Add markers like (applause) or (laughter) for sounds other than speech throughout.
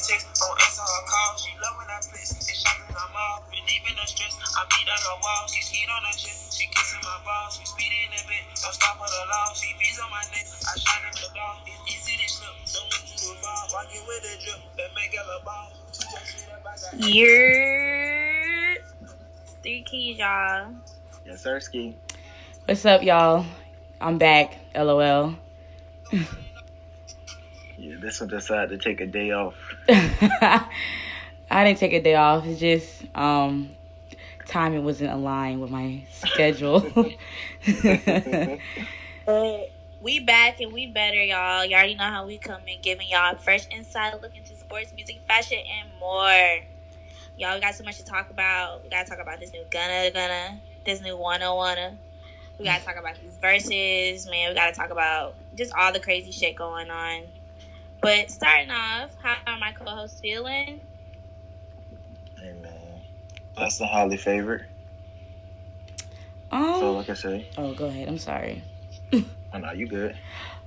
text, don't answer her call. She love when I flex, it's shopping I'm off. Relieving the stress, I beat on her wall. She skied on her chest, she kissing my balls. We speed in the bed, don't stop for the law. She beats on my neck, I shine in the dark. It's easy to slip, don't need you to fall. Walking with a drip, that make a ball. You're three keys, y'all. Yes, sir, ski. What's up, y'all? I'm back. LOL. (laughs) Yeah, this one decided to take a day off. (laughs) I didn't take a day off. It's just um timing wasn't aligned with my schedule. (laughs) (laughs) But we back and we better, y'all. You already know how we come in, giving y'all a fresh inside look into sports, music, fashion, and more. Y'all, we got so much to talk about. We gotta talk about this new Gunna Gunna, this new Wunna Wunna. We gotta talk about these verses, man. We gotta talk about just all the crazy shit going on. But starting off, how are my co-hosts feeling? Hey, man. That's the highly favorite. So, um, like I say, oh, go ahead. I'm sorry. oh, no, you good.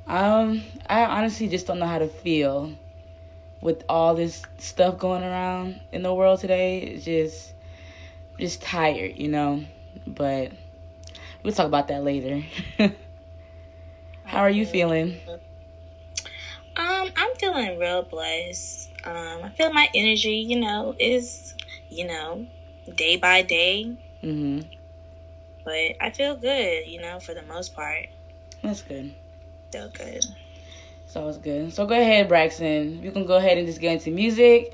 Um, I honestly just don't know how to feel with all this stuff going around in the world today. It's just, just tired, you know. But we'll talk about that later. (laughs) how are you feeling? Um, I'm feeling real blessed. Um, I feel my energy, you know, is, you know, day by day, hmm but I feel good, you know, for the most part. That's good. Feel good. So it's good. So go ahead, Braxton. You can go ahead and just get into music.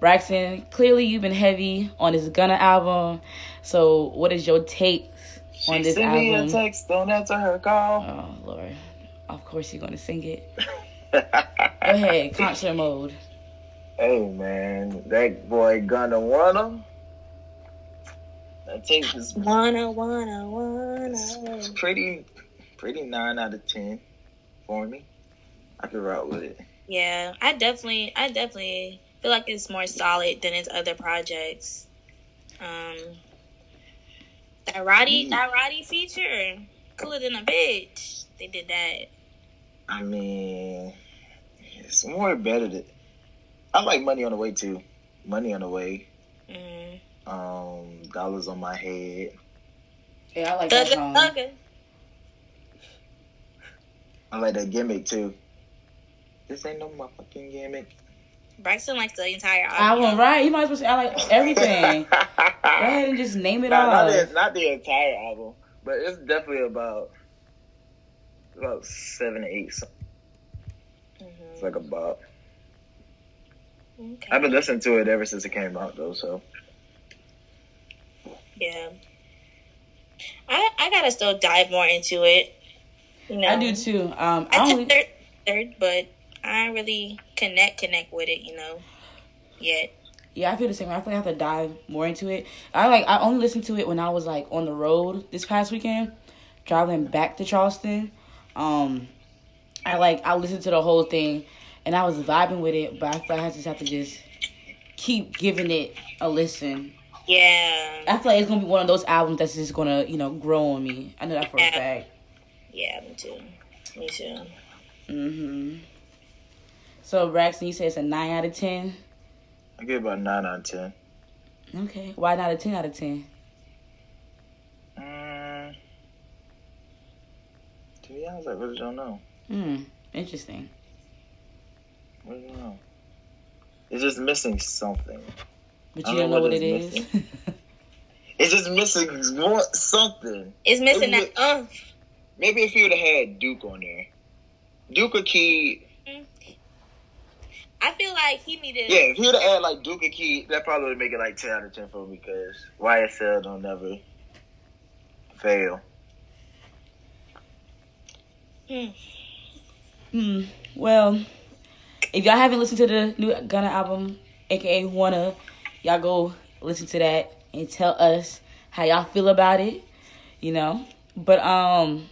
Braxton, clearly you've been heavy on this Gunna album. So what is your takes on She this sent me a text, don't answer her call. Oh Lord. Of course you're gonna sing it. (laughs) Go ahead, concert mode. Hey man, that boy gonna wanna. That tape is Wunna, wanna, wanna. it's pretty, pretty nine out of ten for me. I can rock with it. Yeah, I definitely, I definitely feel like it's more solid than his other projects. Um, that Roddy, Mm. that Roddy feature, cooler than a bitch. They did that. I mean, it's more better than. I like Money on the Way too. Money on the Way. Mm. Um, Dollars on my head. Yeah, I like that song. thugger. I like that gimmick too. This ain't no motherfucking gimmick. Braxton likes the entire Album, album. right? You might as well say I like everything. (laughs) Go ahead and just name it not, not, all. the, not the entire album, but it's definitely about about seven to eight. Songs. It's like a bop. Okay. I've been listening to it ever since it came out though. So Yeah. I I gotta still dive more into it. You know, I do too. Um, I I only, third, third, but I don't really connect connect with it. You know, yet. Yeah, I feel the same. way. I feel like I have to dive more into it. I like I only listened to it when I was like on the road this past weekend, traveling back to Charleston. Um, I like I listened to the whole thing, and I was vibing with it. But I feel like I just have to just keep giving it a listen. Yeah. I feel like it's gonna be one of those albums that's just gonna you know grow on me. I know that for a fact. Yeah. Me too. Me too. hmm So Braxton, you say it's a nine out of ten. I give it about nine out of ten. Okay, why not a ten out of ten? Mm, to be honest, I really don't know. Hmm, interesting. I don't know. It's just missing something. But you don't don't know know what what it is is. (laughs) It's just missing more something. It's missing Maybe- that. Uh, Maybe if you would have had Duke on there, Duke or Key. I feel like he needed. Yeah, if he would have had like Duke or Key, that probably would make it like ten out of ten for me because YSL don't never fail. Hmm. Hmm. Well, if y'all haven't listened to the new Gunna album, aka Wunna, y'all go listen to that and tell us how y'all feel about it. You know, but um,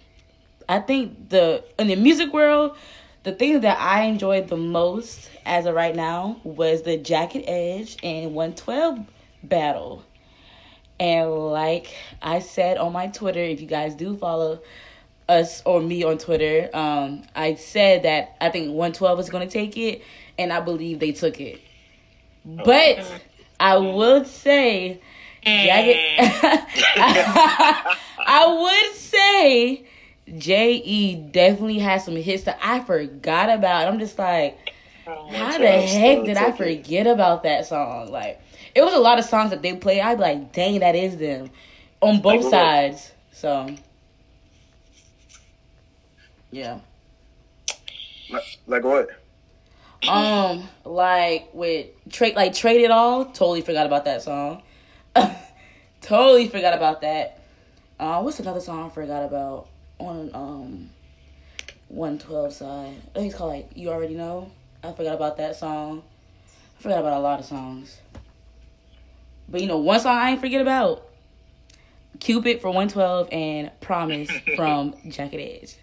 I think the in the music world, the thing that I enjoyed the most as of right now was the Jagged Edge and 112 battle. And like I said on my Twitter, if you guys do follow us or me on Twitter, um, I said that I think 112 was going to take it, and I believe they took it. But I would say, Jagged. (laughs) (laughs) I would say, J E definitely has some hits that I forgot about. I'm just like, how the heck did I forget about that song? Like, it was a lot of songs that they play. I'd be like, dang, that is them on both sides. So, yeah. Like, what? Um, like with trade, like trade it all. Totally forgot about that song. (laughs) totally forgot about that. Uh, what's another song I forgot about on um one twelve side? I think it's called like you already know. I forgot about that song. I forgot about a lot of songs. But you know, one song I ain't forget about. Cupid for 112 and Promise (laughs) from Jagged Edge.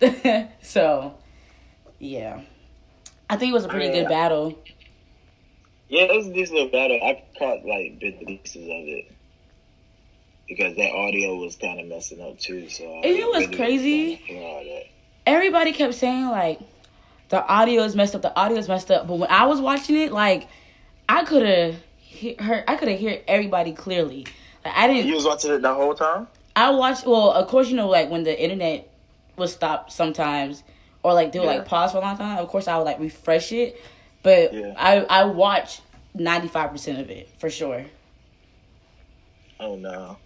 (laughs) so, yeah. I think it was a pretty Yeah. good battle. Yeah, it was a decent little battle. I caught like bits and pieces of it because that audio was kind of messing up too. So I it was really crazy. trying to hear all that. Everybody kept saying like the audio is messed up, the audio is messed up. But when I was watching it, like I could have heard, I could have heard everybody clearly. Like I didn't. You was watching it the whole time. I watched. Well, of course, you know, like when the internet would stop sometimes, or like they would Yeah. like pause for a long time. Of course, I would like refresh it, but Yeah. I I watch ninety five percent of it for sure. Oh no,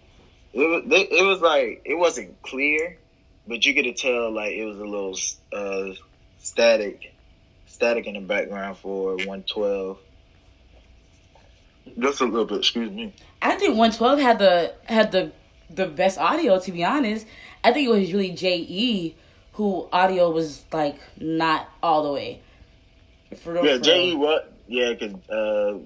it was they, it was like it wasn't clear, but you could tell like it was a little uh, static, static in the background for one twelve. Just a little bit. Excuse me. I think one twelve had the had the the best audio. To be honest, I think it was really Je who audio was like not all the way. For real, Yeah, J.E. what? Yeah, because uh,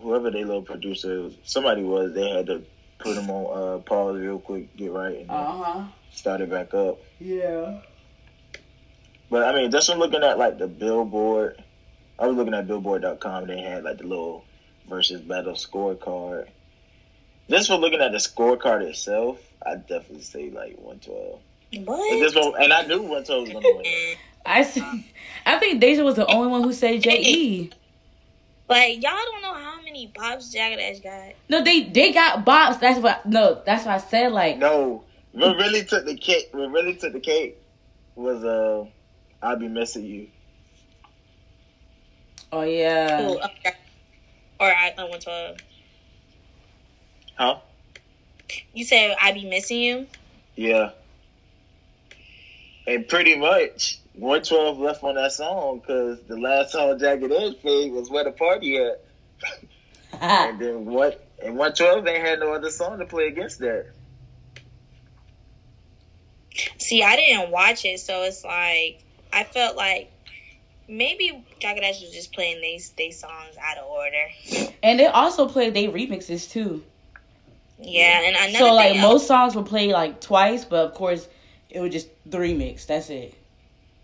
whoever they little producer, somebody was, they had to put them on uh, pause real quick, get right, and then Uh huh. start it back up. Yeah. But I mean, just from looking at like the Billboard, I was looking at Billboard.com. They had like the little versus battle scorecard. Just for looking at the scorecard itself, I definitely say like one twelve. And, What? this one, and I knew one twelve was gonna win. (laughs) I see. I think Deja was the only one who said Je. (laughs) Like y'all don't know how many pops Jagged Edge got. No, they they got bops. That's what. No, that's what I said. Like, No, what really took the cake? What really took the cake was uh, I'll be missing you. oh yeah. Ooh, okay. Or I, I went to. A, Huh? you said I be missing you. Yeah. And pretty much, 112 left on that song because the last song Jagged Edge played was Where the Party At. (laughs) And then what? And 112 ain't had no other song to play against that. See, I didn't watch it, so it's like I felt like maybe Jagged Edge was just playing these they songs out of order. and they also played they remixes too. Yeah, and another So like thing, most oh. songs were played like twice, but of course it was just the remix. That's it.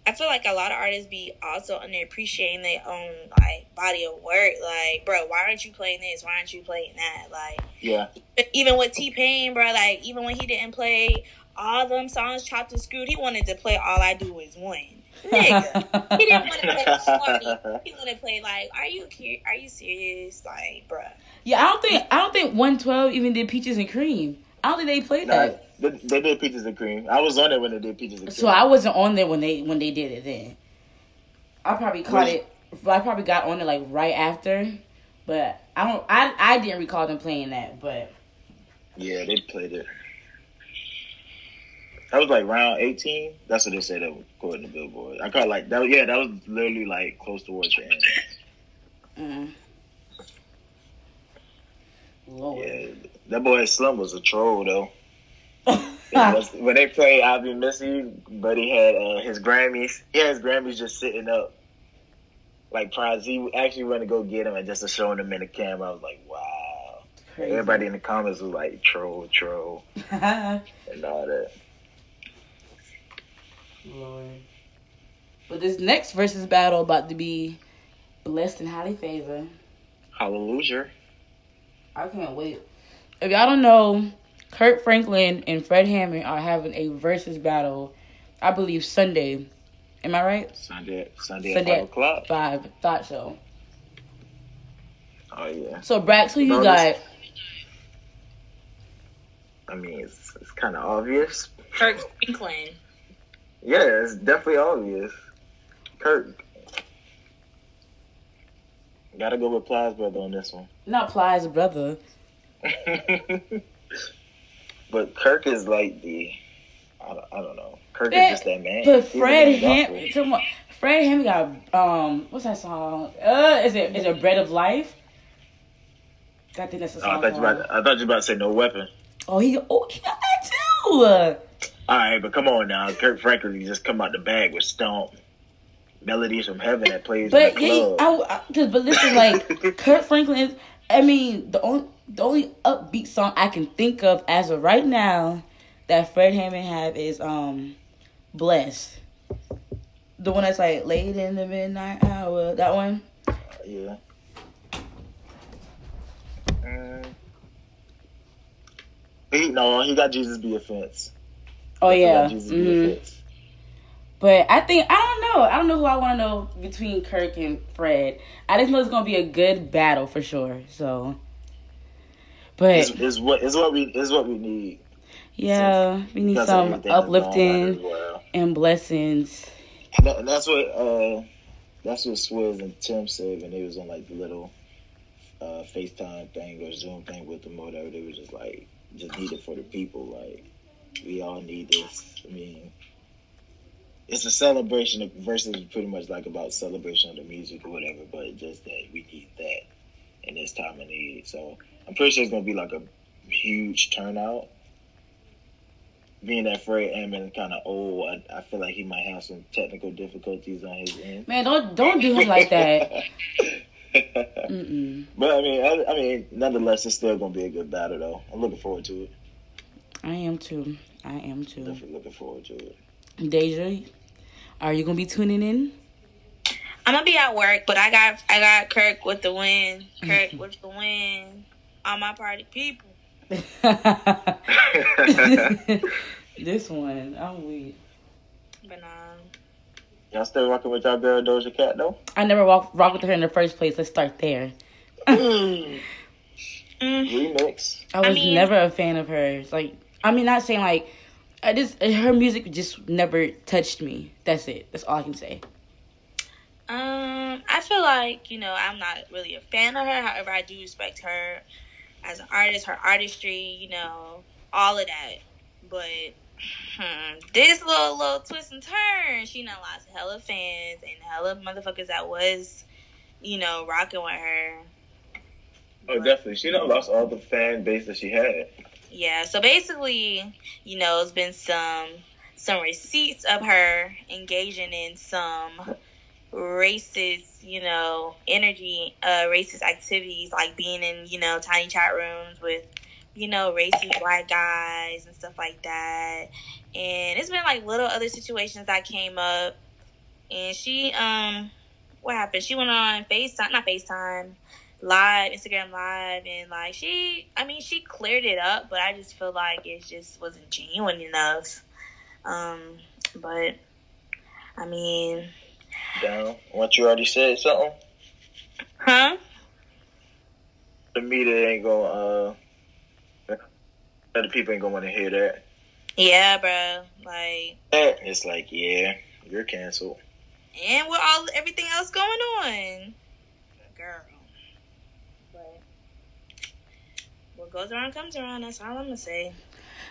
I feel like a lot of artists be also underappreciating their own like body of work. Like, bro, why aren't you playing this? Why aren't you playing that? Like, Yeah. even with T Pain, bro, like even when he didn't play all them songs chopped and screwed, he wanted to play All I Do Is Win. Nigga, (laughs) he didn't want to play Shorty. He wanted to play like, are you cu- are you serious? Like, bruh. Yeah, I don't think I don't think one twelve even did peaches and cream. I don't think they played Nah, that. they, they did Peaches and Cream. I was on it when they did Peaches and Cream. So I wasn't on there when they when they did it then. I probably caught Was- it. I probably got on it like right after, but I don't. I I didn't recall them playing that, but Yeah, they played it. That was like round 18. That's what they said according to Billboard. I caught like that. Yeah, that was literally like close towards the end. mm. Lord. Yeah, that boy Slim was a troll though. (laughs) Was- when they played "I'll Be Missing You," but had uh, his Grammys. He had his Grammys just sitting up, like prize. He actually went to go get him and just to show them in the camera. I was like, wow. Everybody in the comments was like, troll, troll, (laughs) and all that. Lord. But this next versus battle about to be blessed and highly favored. Hallelujah. I can't wait. If y'all don't know, Kirk Franklin and Fred Hammond are having a versus battle. I believe Sunday. Am I right? Sunday, Sunday, Sunday at five o'clock. Five. Thought so. Oh yeah. So Brax, who you No, got? I mean, it's, it's kind of obvious. Kirk Franklin. Yeah, it's definitely obvious. Kirk. Gotta go with Plies brother on this one. Not Plies' brother. (laughs) but Kirk is like the, I don't, I don't know. Kirk But- is just that man. But Fred man gospel. Ham, come on. Fred Hammond got um, what's that song? Uh, is it is it Bread of Life? I think that's the Oh, I song. thought you about, I thought you about to say no weapon. oh, he oh he got that too. All right, but come on now, Kirk Franklin just come out the bag with Stomp, melodies from heaven that plays But yeah. I, I, cause, but listen, like (laughs) Kirk Franklin is. I mean, the only the only upbeat song I can think of as of right now that Fred Hammond have is um, "Blessed." The one that's like late in the midnight hour. That one. Yeah. Mm. He no, he got Jesus be offense. Oh yeah. got Jesus be Mhm. But I think I don't know. I don't know who I want to know between Kirk and Fred. I just know it's gonna be a good battle for sure. So, but Is, is what is what we is what we need. yeah, we need some everything is going on as uplifting and blessings. And that- and that's what uh that's what Swizz and Tim said when they was on like the little uh FaceTime thing or Zoom thing with them or whatever. They were just like just need it for the people. Like we all need this. I mean it's a celebration of, versus pretty much like about celebration of the music or whatever, but just that we need that in this time of need. So I'm pretty sure it's gonna be like a huge turnout. Being that Fred Hammond kind of old, I, I feel like he might have some technical difficulties on his end. Man, don't don't do him like that. (laughs) But I mean, I, I mean, nonetheless, it's still gonna be a good battle, though. I'm looking forward to it. I am too. I am too. Definitely looking forward to it. Deja, are you gonna be tuning in? I'm gonna be at work, but I got I got Kirk with the win. Kirk (laughs) with the win. All my party people. (laughs) this one, I'm weak. But um, Y'all still rocking with y'all girl Doja Cat though? I never walk rock with her in the first place. Let's start there. mm, Remix. I was mean- never a fan of hers. Like, I mean, not saying like, I just her music just never touched me. That's it. That's all I can say. um, I feel like you know I'm not really a fan of her. However, I do respect her as an artist, her artistry, you know, all of that. But hmm, this little little twist and turn, she done lost hella fans and hella motherfuckers that was, you know, rocking with her. Oh, definitely. She done lost all the fan base that she had. Yeah, so basically, you know, it's been some some receipts of her engaging in some racist, you know, energy, uh, racist activities, like being in, you know, tiny chat rooms with, you know, racist white guys and stuff like that. And it's been like little other situations that came up. And she, um, what happened? She went on FaceTime, not FaceTime, live, Instagram live, and like she, I mean, she cleared it up, but I just feel like it just wasn't genuine enough. Um, but I mean, Down. Once you already said something, huh? the media ain't gonna. uh Other people ain't gonna want to hear that. Yeah, bro. Like, It's like, yeah, you're canceled. and with all everything else going on, girl. But what goes around comes around. That's all I'm gonna say.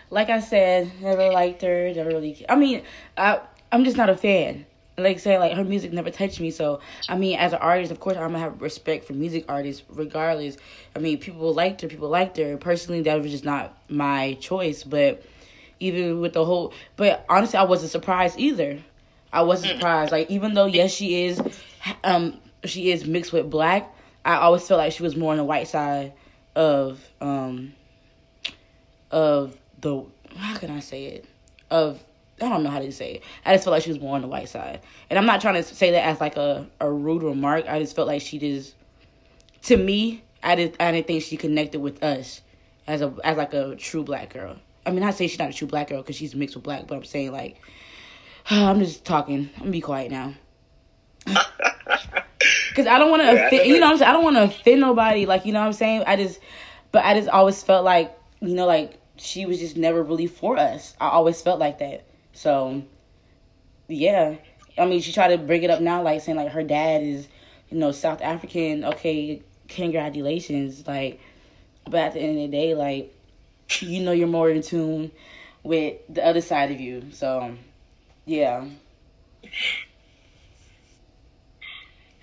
Like I said, never liked her. Never really. I mean, I I'm just not a fan. Like I said, like her music never touched me. So I mean, as an artist, of course, I'm gonna have respect for music artists, regardless. I mean, people liked her. People liked her. Personally, that was just not my choice. But even with the whole, but honestly, I wasn't surprised either. I wasn't surprised. Like even though yes, she is, um, she is mixed with black. I always felt like she was more on the white side of um of the how can I say it of I don't know how to say it. I just felt like she was more on the white side, and I'm not trying to say that as like a, a rude remark. I just felt like she just to me, I did I didn't think she connected with us as a as like a true black girl. I mean, I say she's not a true black girl because she's mixed with black, but I'm saying like (sighs) I'm just talking. I'm gonna be quiet now. (laughs) Cause I don't want to Yeah, offend. You know, what I'm saying I don't want to offend nobody. Like you know, what I'm saying I just, but I just always felt like you know, like she was just never really for us. I always felt like that. So, yeah, I mean, she tried to bring it up now, like saying like her dad is, you know, South African. Okay, congratulations. Like, but at the end of the day, like, you know, you're more in tune with the other side of you. So, yeah.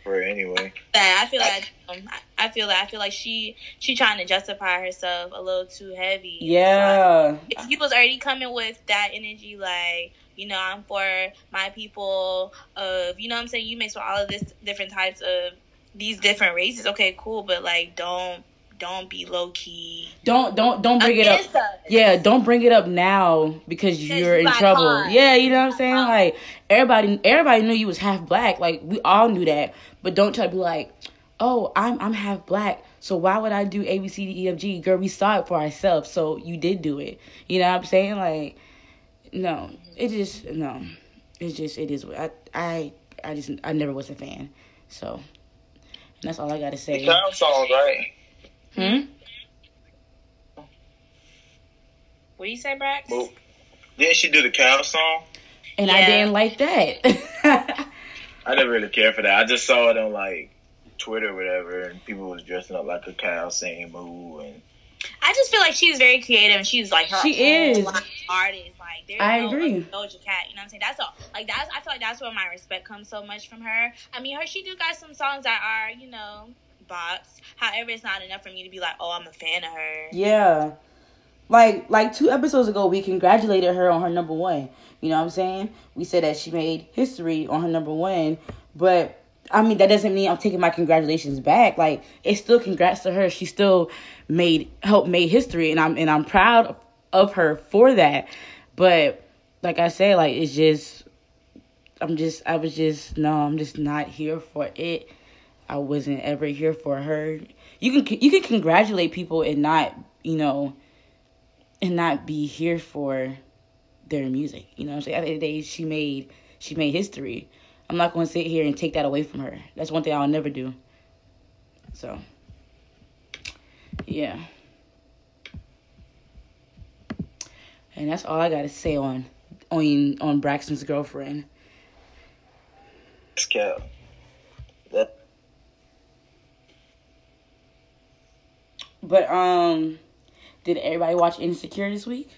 For her anyway. that I feel like um, I I feel that I feel like she she trying to justify herself a little too heavy. Yeah. If you was already coming with that energy, like you know, I'm for my people. Of you know, what I'm saying you mix with all of this different types of these different races. Okay, cool, but like don't don't be low key. Don't don't don't bring it up. us. Yeah, don't bring it up now because you're in trouble. caught. Yeah, you know what I'm saying? Like everybody everybody knew you was half black. Like we all knew that. But don't try to be like, "Oh, I'm I'm half black. So why would I do A B C D E F G? Girl, we saw it for ourselves. So you did do it. You know what I'm saying? Like no. It just no. It's just it is I I I just I never was a fan. So and that's all I got to say. Cow song, right? Hmm? What do you say, Brax? Well, didn't she do the cow song? And I didn't like that. (laughs) I didn't really care for that. I just saw it on like Twitter or whatever, and people was dressing up like a cow saying moo and I just feel like she's very creative and she's like her She own is. artist. Like there's I no agree. like, Doja Cat. You know what I'm saying? That's all. Like that's I feel like that's where my respect comes so much from her. I mean, her she do got some songs that are you know bops. However, it's not enough for me to be like, oh, I'm a fan of her. Yeah. Like like two episodes ago we congratulated her on her number one. You know what I'm saying? We said that she made history on her number one. But I mean that doesn't mean I'm taking my congratulations back. Like it's still congrats to her. She still made helped made history and I'm and I'm proud of her for that. But like I said, like it's just I'm just I was just no, I'm just not here for it. I wasn't ever here for her. You can you can congratulate people and not, you know, and not be here for their music. You know what I'm saying? At the end of the day, she made she made history. I'm not going to sit here and take that away from her. That's one thing I'll never do. So, yeah. And that's all I got to say on on on Braxton's girlfriend. cow. That But um did everybody watch Insecure this week?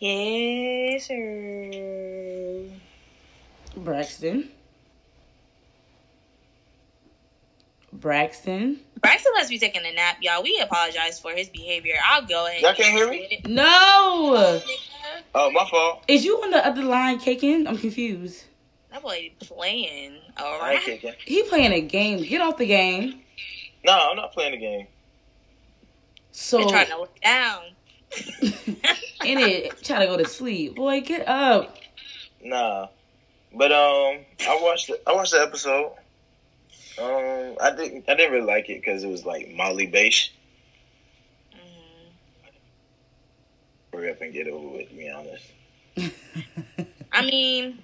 Yes, sir. Braxton. Braxton. Braxton must be taking a nap, y'all. We apologize for his behavior. I'll go ahead. Y'all can't hear me? No! oh my fault. Is you on the other line kicking? I'm confused. That boy playing. All I ain't right. kicking. He playing a game. Get off the game. No, I'm not playing the game. So Been trying to look down. (laughs) in it, try to go to sleep. Boy, get up. Nah, but um, I watched the, I watched the episode. Um, I didn't I didn't really like it because it was like Molly based. Mhm. Hurry up and get over with. To be honest. (laughs) I mean,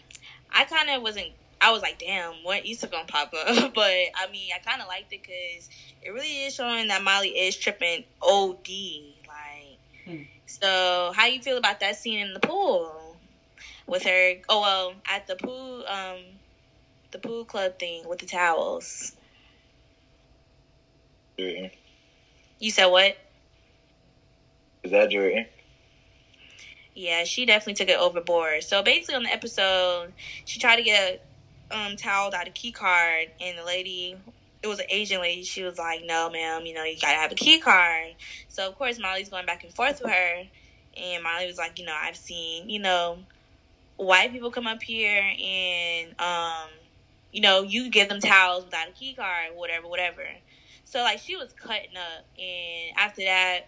I kind of wasn't. I was like, damn, when Issa gonna pop up? (laughs) But I mean, I kind of liked it because it really is showing that Molly is tripping OD. Like, Hmm. so how you feel about that scene in the pool with her? Oh well, at the pool, um, the pool club thing with the towels. Exaggerating. You said what? Is what? Exaggerating. Yeah, she definitely took it overboard. So basically, on the episode, she tried to get um toweled out of a key card, and the lady, it was an Asian lady. She was like, "No, ma'am, you know you gotta have a key card." So of course, Molly's going back and forth with her, and Molly was like, "You know, I've seen, you know, white people come up here and um, you know, you give them towels without a key card, whatever, whatever." So like she was cutting up, and after that,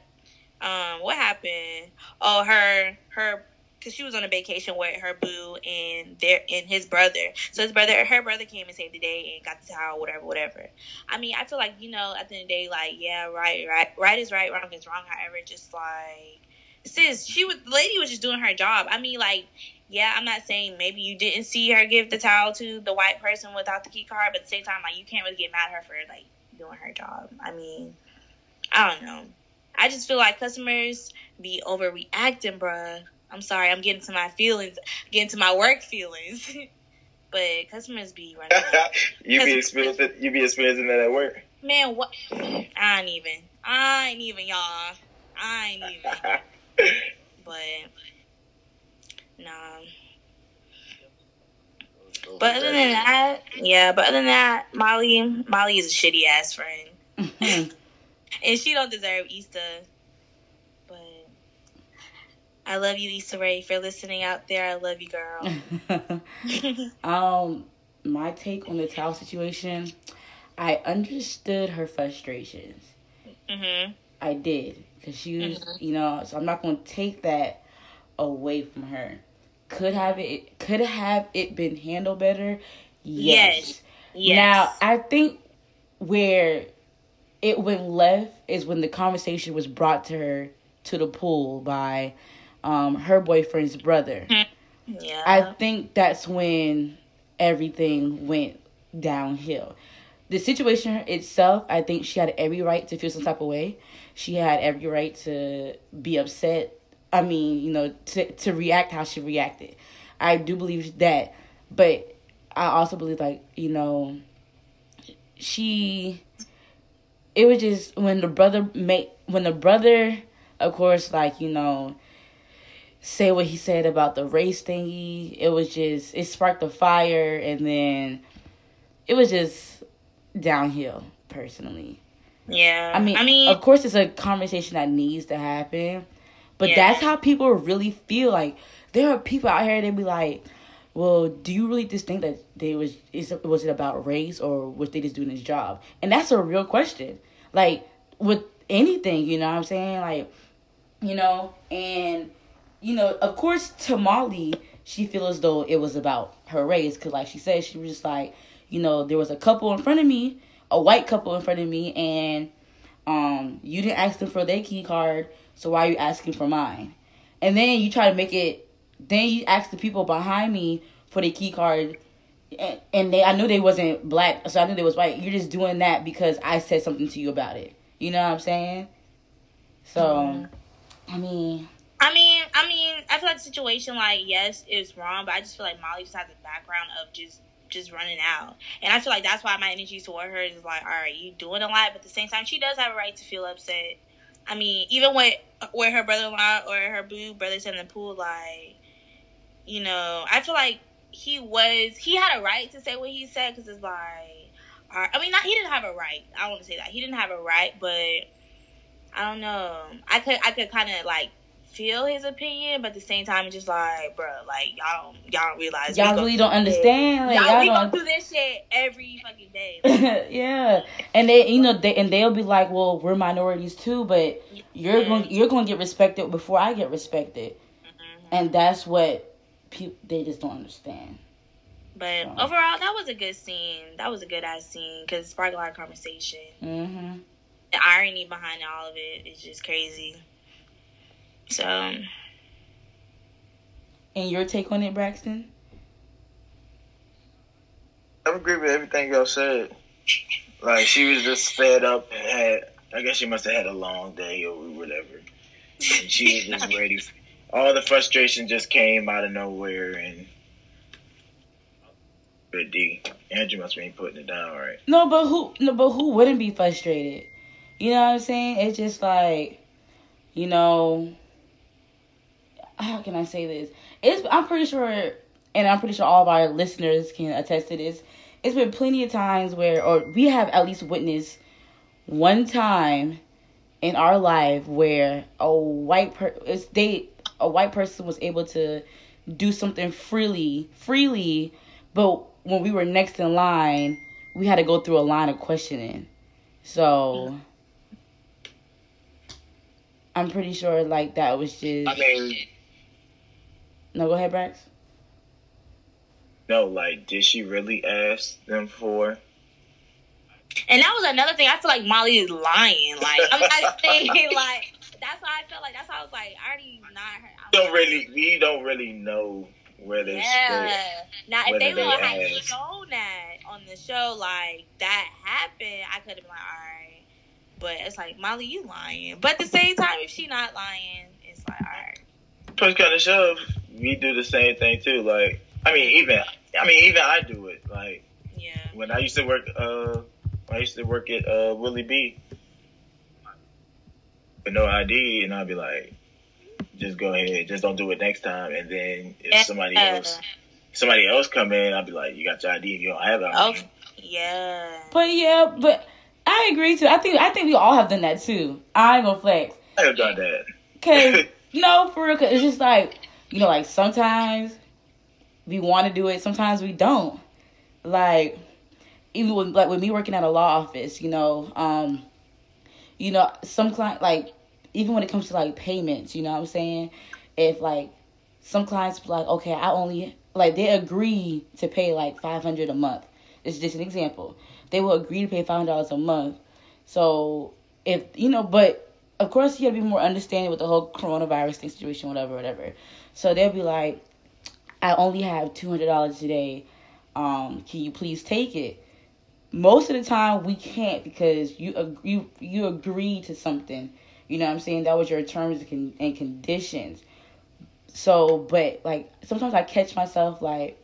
um, what happened? Oh, her her because she was on a vacation with her boo and their and his brother. So his brother, her brother came and saved the day and got the towel, whatever, whatever. I mean, I feel like you know, at the end of the day, like yeah, right, right, right is right, wrong is wrong. However, just like sis, she was the lady was just doing her job. I mean, like yeah, I'm not saying maybe you didn't see her give the towel to the white person without the key card, but at the same time, like you can't really get mad at her for like doing her job. I mean, I don't know. I just feel like customers be overreacting, bruh. I'm sorry, I'm getting to my feelings, getting to my work feelings. (laughs) but customers be (laughs) running. you be experiencing you be experiencing that at work. Man, what? I ain't even. I ain't even, y'all. I ain't even. (laughs) but nah. But other than that, yeah. But other than that, Molly, Molly is a shitty ass friend, mm-hmm. and she don't deserve Issa. I love you, Issa Rae. If you're listening out there, I love you, girl. (laughs) um, my take on the towel situation, I understood her frustrations. Mhm. I did because she was, Mhm. you know. So I'm not going to take that away from her. Could have it? Could have it been handled better? Yes. Yes. Now I think where it went left is when the conversation was brought to her to the pool by um, her boyfriend's brother. yeah. I think that's when everything went downhill. The situation itself, I think she had every right to feel some type of way. She had every right to be upset. I mean, you know, to to react how she reacted. I do believe that, but I also believe like you know, she. It was just when the brother made when the brother, of course, like you know, say what he said about the race thingy. It was just it sparked a fire, and then it was just downhill. Personally, yeah. I mean, I mean, of course, it's a conversation that needs to happen, but Yeah. that's how people really feel. Like there are people out here they be like, "Well, do you really just think that they was is was it about race or was they just doing his job?" And that's a real question. Like with anything, you know what I'm saying? Like, you know, and you know, of course, to Molly, she feel as though it was about her race because, like she said, she was just like, you know, there was a couple in front of me, a white couple in front of me, and um, you didn't ask them for their key card, so why are you asking for mine? And then you try to make it. Then you ask the people behind me for their key card, and, and they I knew they wasn't black, so I knew they was white. You're just doing that because I said something to you about it. You know what I'm saying? So, I mean, I mean, I mean, I feel like the situation, like, yes, is wrong, but I just feel like Molly just has a background of just just running out, and I feel like that's why my energy toward her is like, all right, you doing a lot, but at the same time, she does have a right to feel upset. I mean, even with with her brother in law or her boo brother in the pool, like, you know, I feel like he was he had a right to say what he said because it's like, I mean, not he didn't have a right. I don't want to say that he didn't have a right, but I don't know. I could I could kind of like feel his opinion, but at the same time, it's just like, bro, like y'all don't y'all don't realize y'all really don't understand. Like, Y'all, y'all we don't go through this shit every fucking day. (laughs) Like, yeah, and they, you know, they and they'll be like, "Well, we're minorities too, but you're Yeah. going, you're going to get respected before I get respected," mhm. and that's what people they just don't understand. But So. overall, that was a good scene. That was a good ass scene because it sparked a lot of conversation. hmm The irony behind all of it is just crazy. So And your take on it, Braxton? I agree with everything y'all said. Like she was just fed up and had. I guess she must have had a long day or whatever. And she was just (laughs) ready. All the frustration just came out of nowhere and. But D, Andrew must be putting it down right. No, but who? No, but who wouldn't be frustrated? You know what I'm saying? It's just like, you know, how can I say this? It's I'm pretty sure, and I'm pretty sure all of our listeners can attest to this. It's been plenty of times where, or we have at least witnessed one time in our life where a white per they a white person was able to do something freely freely but when we were next in line we had to go through a line of questioning so i'm pretty sure like that was just I mean, no go ahead brax no, like, did she really ask them for? And that was another thing. I feel like Molly is lying. Like I'm not (laughs) saying like that's why I felt like that's why I was like I already not her. We don't really, we don't really know where they Yeah. Now, if whether they they would have ask. shown that on the show, like that happened, I could have been like, all right. But it's like Molly, you lying. But at the same time, if she not lying, it's like, all right. push kind of shove, we do the same thing too. Like, I mean, even I mean, even I do it. Like Yeah. when I used to work, uh, when I used to work at uh, Willie B, with no ID, and I'd be like, just go ahead, just don't do it next time. And then if somebody Yeah. else, somebody else come in, I'd be like, you got your ID, and you don't have it. Oh, yeah. But yeah, but I agree too. I think I think we all have done that too. I ain't gonna flex. I have done that. Cause (laughs) no, for real. Cause it's just like you know, like sometimes we want to do it, sometimes we don't. Like even with like with me working at a law office, you know, um, you know, some client like even when it comes to like payments, you know what I'm saying? If like some clients like, okay, I only like they agree to pay like five hundred a month. It's just an example. They will agree to pay five hundred dollars a month. So if you know, but of course you gotta be more understanding with the whole coronavirus thing situation, whatever, whatever. So they'll be like, I only have two hundred dollars today. Um, can you please take it? Most of the time we can't because you ag- you you agree to something. You know what I'm saying? That was your terms and con- and conditions. So, but like sometimes I catch myself like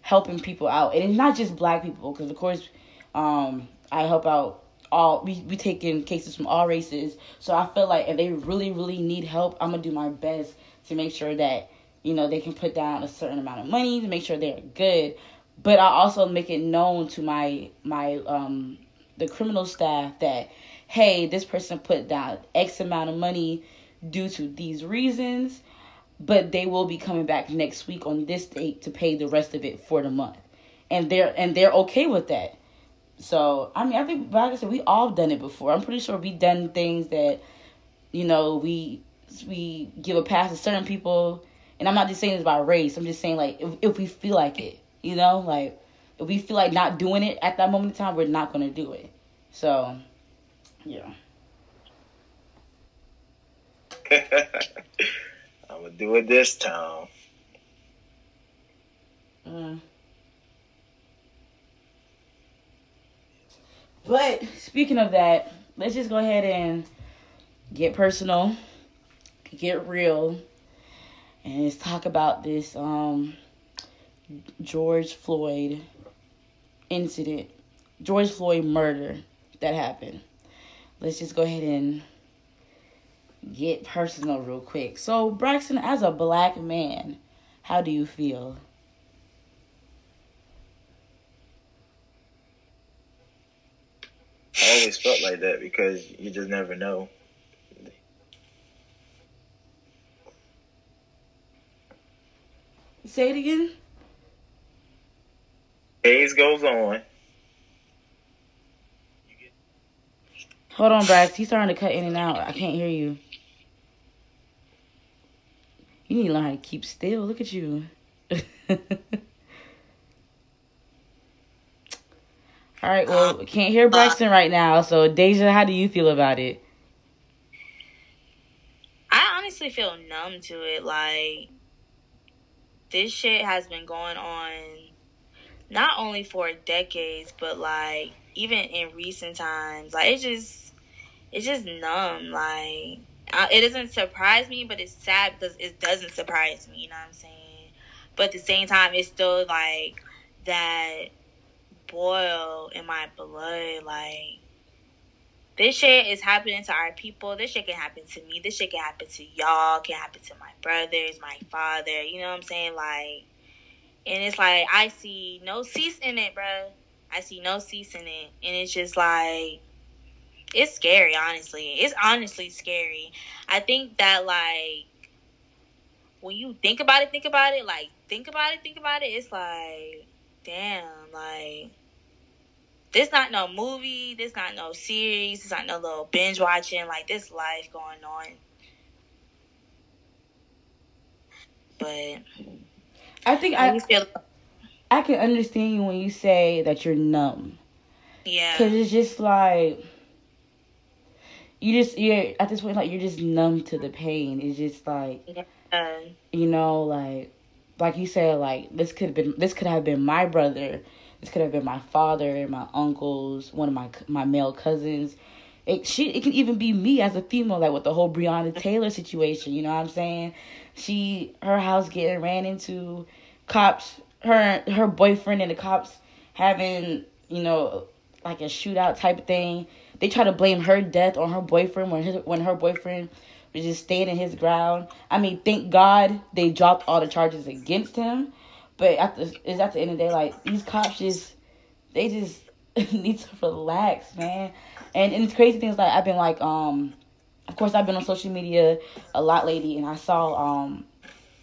helping people out, and it's not just black people because of course, um, I help out all we we take in cases from all races. So I feel like if they really really need help, I'm gonna do my best to make sure that you know they can put down a certain amount of money to make sure they're good. But I also make it known to my my um the criminal staff that hey, this person put down X amount of money due to these reasons, but they will be coming back next week on this date to pay the rest of it for the month. And they're and they're okay with that. So I mean I think like I said, we all done it before. I'm pretty sure we done things that, you know, we we give a pass to certain people and I'm not just saying this about race, I'm just saying like if if we feel like it, you know, like if we feel like not doing it at that moment in time, we're not gonna do it. So yeah. (laughs) I'm gonna do it this time. Mm. But speaking of that, let's just go ahead and get personal, get real, and let's talk about this um George Floyd incident, George Floyd murder that happened. Let's just go ahead and get personal real quick. So, Braxton, as a black man, how do you feel? I always felt like that because you just never know. Say it again. Days goes on. Hold on, Brax. He's starting to cut in and out. I can't hear you. You need to learn how to keep still. Look at you. (laughs) All right, well, we can't hear Braxton right now. So, Deja, how do you feel about it? I honestly feel numb to it. Like, this shit has been going on not only for decades, but like even in recent times. Like, it's just, it's just numb. Like, it doesn't surprise me, but it's sad because it doesn't surprise me. You know what I'm saying? But at the same time, it's still like that boil in my blood. Like, this shit is happening to our people. This shit can happen to me. This shit can happen to y'all. Can happen to my brothers, my father. You know what I'm saying? Like, and it's like I see no cease in it, bro. I see no cease in it, and it's just like it's scary. Honestly, it's honestly scary. I think that like when you think about it, think about it, like think about it, think about it. It's like, damn, like this not no movie, this not no series, this not no little binge watching, like this life going on. But I think I I feel I can understand you when you say that you're numb. yeah. Cause it's just like you just you're at this point like you're just numb to the pain. It's just like Uh, you know like like you said, like this could have been this could have been my brother, this could have been my father, my uncles, one of my my male cousins. It she it can even be me as a female, like with the whole Breonna Taylor situation. You know what I'm saying? She her house getting ran into, cops her her boyfriend and the cops having you know like a shootout type thing. They try to blame her death on her boyfriend when his when her boyfriend was just staying in his ground. I mean, thank God they dropped all the charges against him. But at the is at the end of the day, like these cops just they just (laughs) need to relax, man. And and it's crazy things like I've been like um, of course I've been on social media a lot lately, and I saw um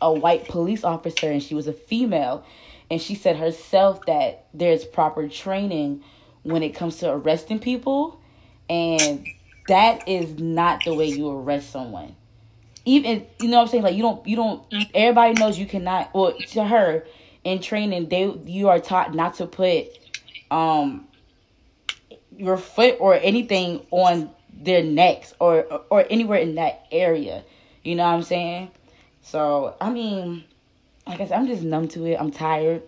a white police officer, and she was a female, and she said herself that there's proper training when it comes to arresting people, and that is not the way you arrest someone. Even you know what I'm saying, like you don't you don't everybody knows you cannot well to her in training they you are taught not to put um your foot or anything on their necks or or anywhere in that area. You know what I'm saying? So I mean, like I guess I'm just numb to it. I'm tired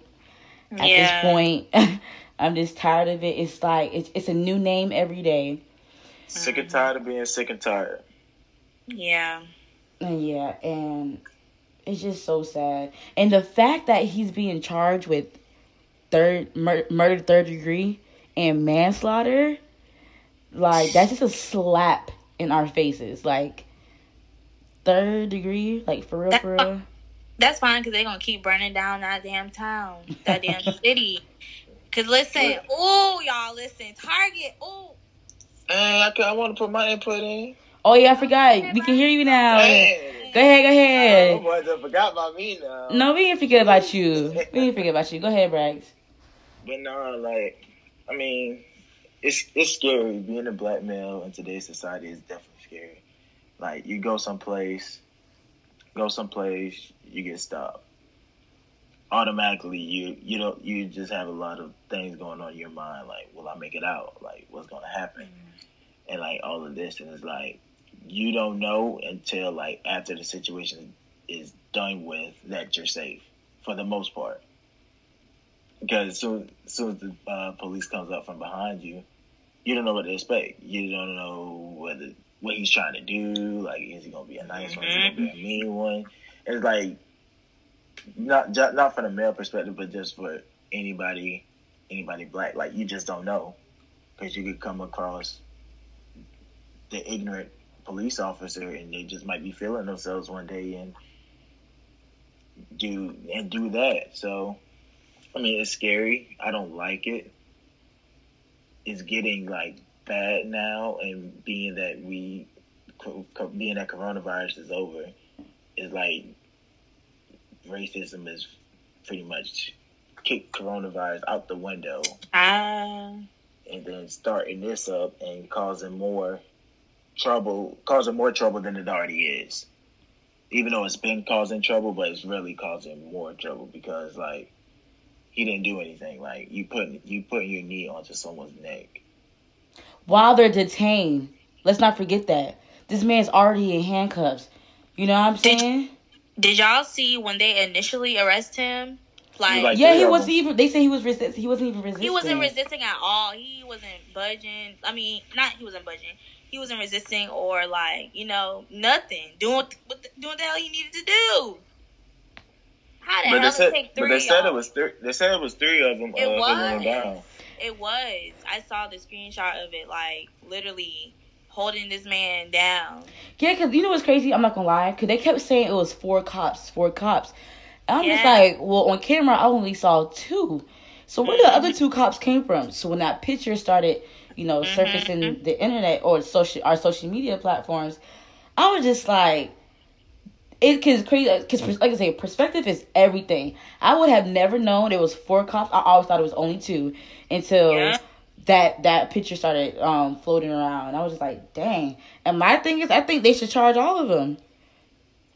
at Yeah. this point. (laughs) I'm just tired of it. It's like it's it's a new name every day. Sick and tired of being sick and tired. Yeah. And yeah, and it's just so sad. And the fact that he's being charged with third mur- murder third degree and manslaughter, like that's just a slap in our faces. Like third degree, like for real, for real. That's fine because they're gonna keep burning down that damn town, that damn (laughs) city. Cause listen, oh y'all, listen, Target, oh Hey, I, could- I want to put my input in. Oh yeah, I forgot. We can hear you now. Hey. Go ahead, go Oh, ahead. I forgot about me now. No, we didn't forget about you. We didn't forget about you. Go ahead, Brax. But no, like, I mean, it's it's scary. Being a black male in today's society is definitely scary. Like, you go someplace, go someplace, you get stopped. Automatically, you you don't you just have a lot of things going on in your mind. Like, will I make it out? Like, what's gonna happen? Mm. And like all of this, and it's like you don't know until like after the situation is done with that you're safe for the most part because as soon, as soon as the uh, police comes up from behind you, you don't know what to expect. You don't know whether what he's trying to do. Like, is he gonna be a nice one? Is he gonna be a mean one? It's like not ju- not from the male perspective, but just for anybody anybody black. Like, you just don't know because you could come across the ignorant police officer, and they just might be feeling themselves one day and do and do that. So. I mean, it's scary. I don't like it. It's getting like bad now, and being that we, being that coronavirus is over, it's like racism is pretty much kicked coronavirus out the window, ah, and then starting this up and causing more trouble, causing more trouble than it already is. Even though it's been causing trouble, but it's really causing more trouble because like he didn't do anything. Like you putting you putting your knee onto someone's neck. While they're detained, let's not forget that this man's already in handcuffs. You know what I'm saying? did y'all see when they initially arrest him? Like, Like- Yeah, he wasn't even. They say he was resist. He wasn't even resisting. he wasn't resisting at all. He wasn't budging. I mean, not he wasn't budging. He wasn't resisting or like you know nothing. Doing what the, doing the hell he needed to do. How the But they hell said it take but three? they said it was three. They said it was three of them. It uh, him was. down. It was. I saw the screenshot of it, like literally holding this man down. Yeah, because you know what's crazy? I'm not gonna lie. Because they kept saying it was four cops, four cops. And I'm just like, well, on camera, I only saw two. So where the other two cops came from? So when that picture started, you know, Mm-hmm, surfacing the internet or social our social media platforms, I was just like, it cause crazy because like I say, perspective is everything. I would have never known it was four cops. I always thought it was only two until Yeah. that that picture started um floating around. I was just like, dang. And my thing is, I think they should charge all of them.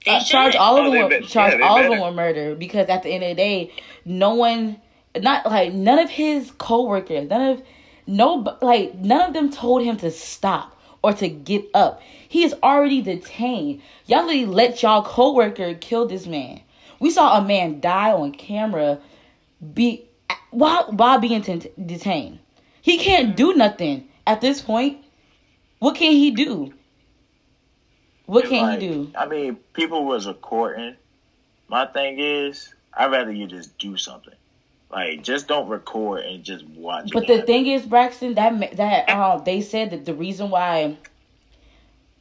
Uh, charge all of Oh, them. With, charge yeah, all of them with murder because at the end of the day, no one, not like none of his coworkers, none of no like none of them told him to stop or to get up. He is already detained. Y'all literally let y'all coworker kill this man We saw a man die on camera, be while while being t- detained. He can't do mm-hmm. nothing at this point. What can he do? What can Like, he do? I mean, people was recording. My thing is, I'd rather you just do something. Like, just don't record and just watch. But the thing is, Braxton, that that um, they said that the reason why.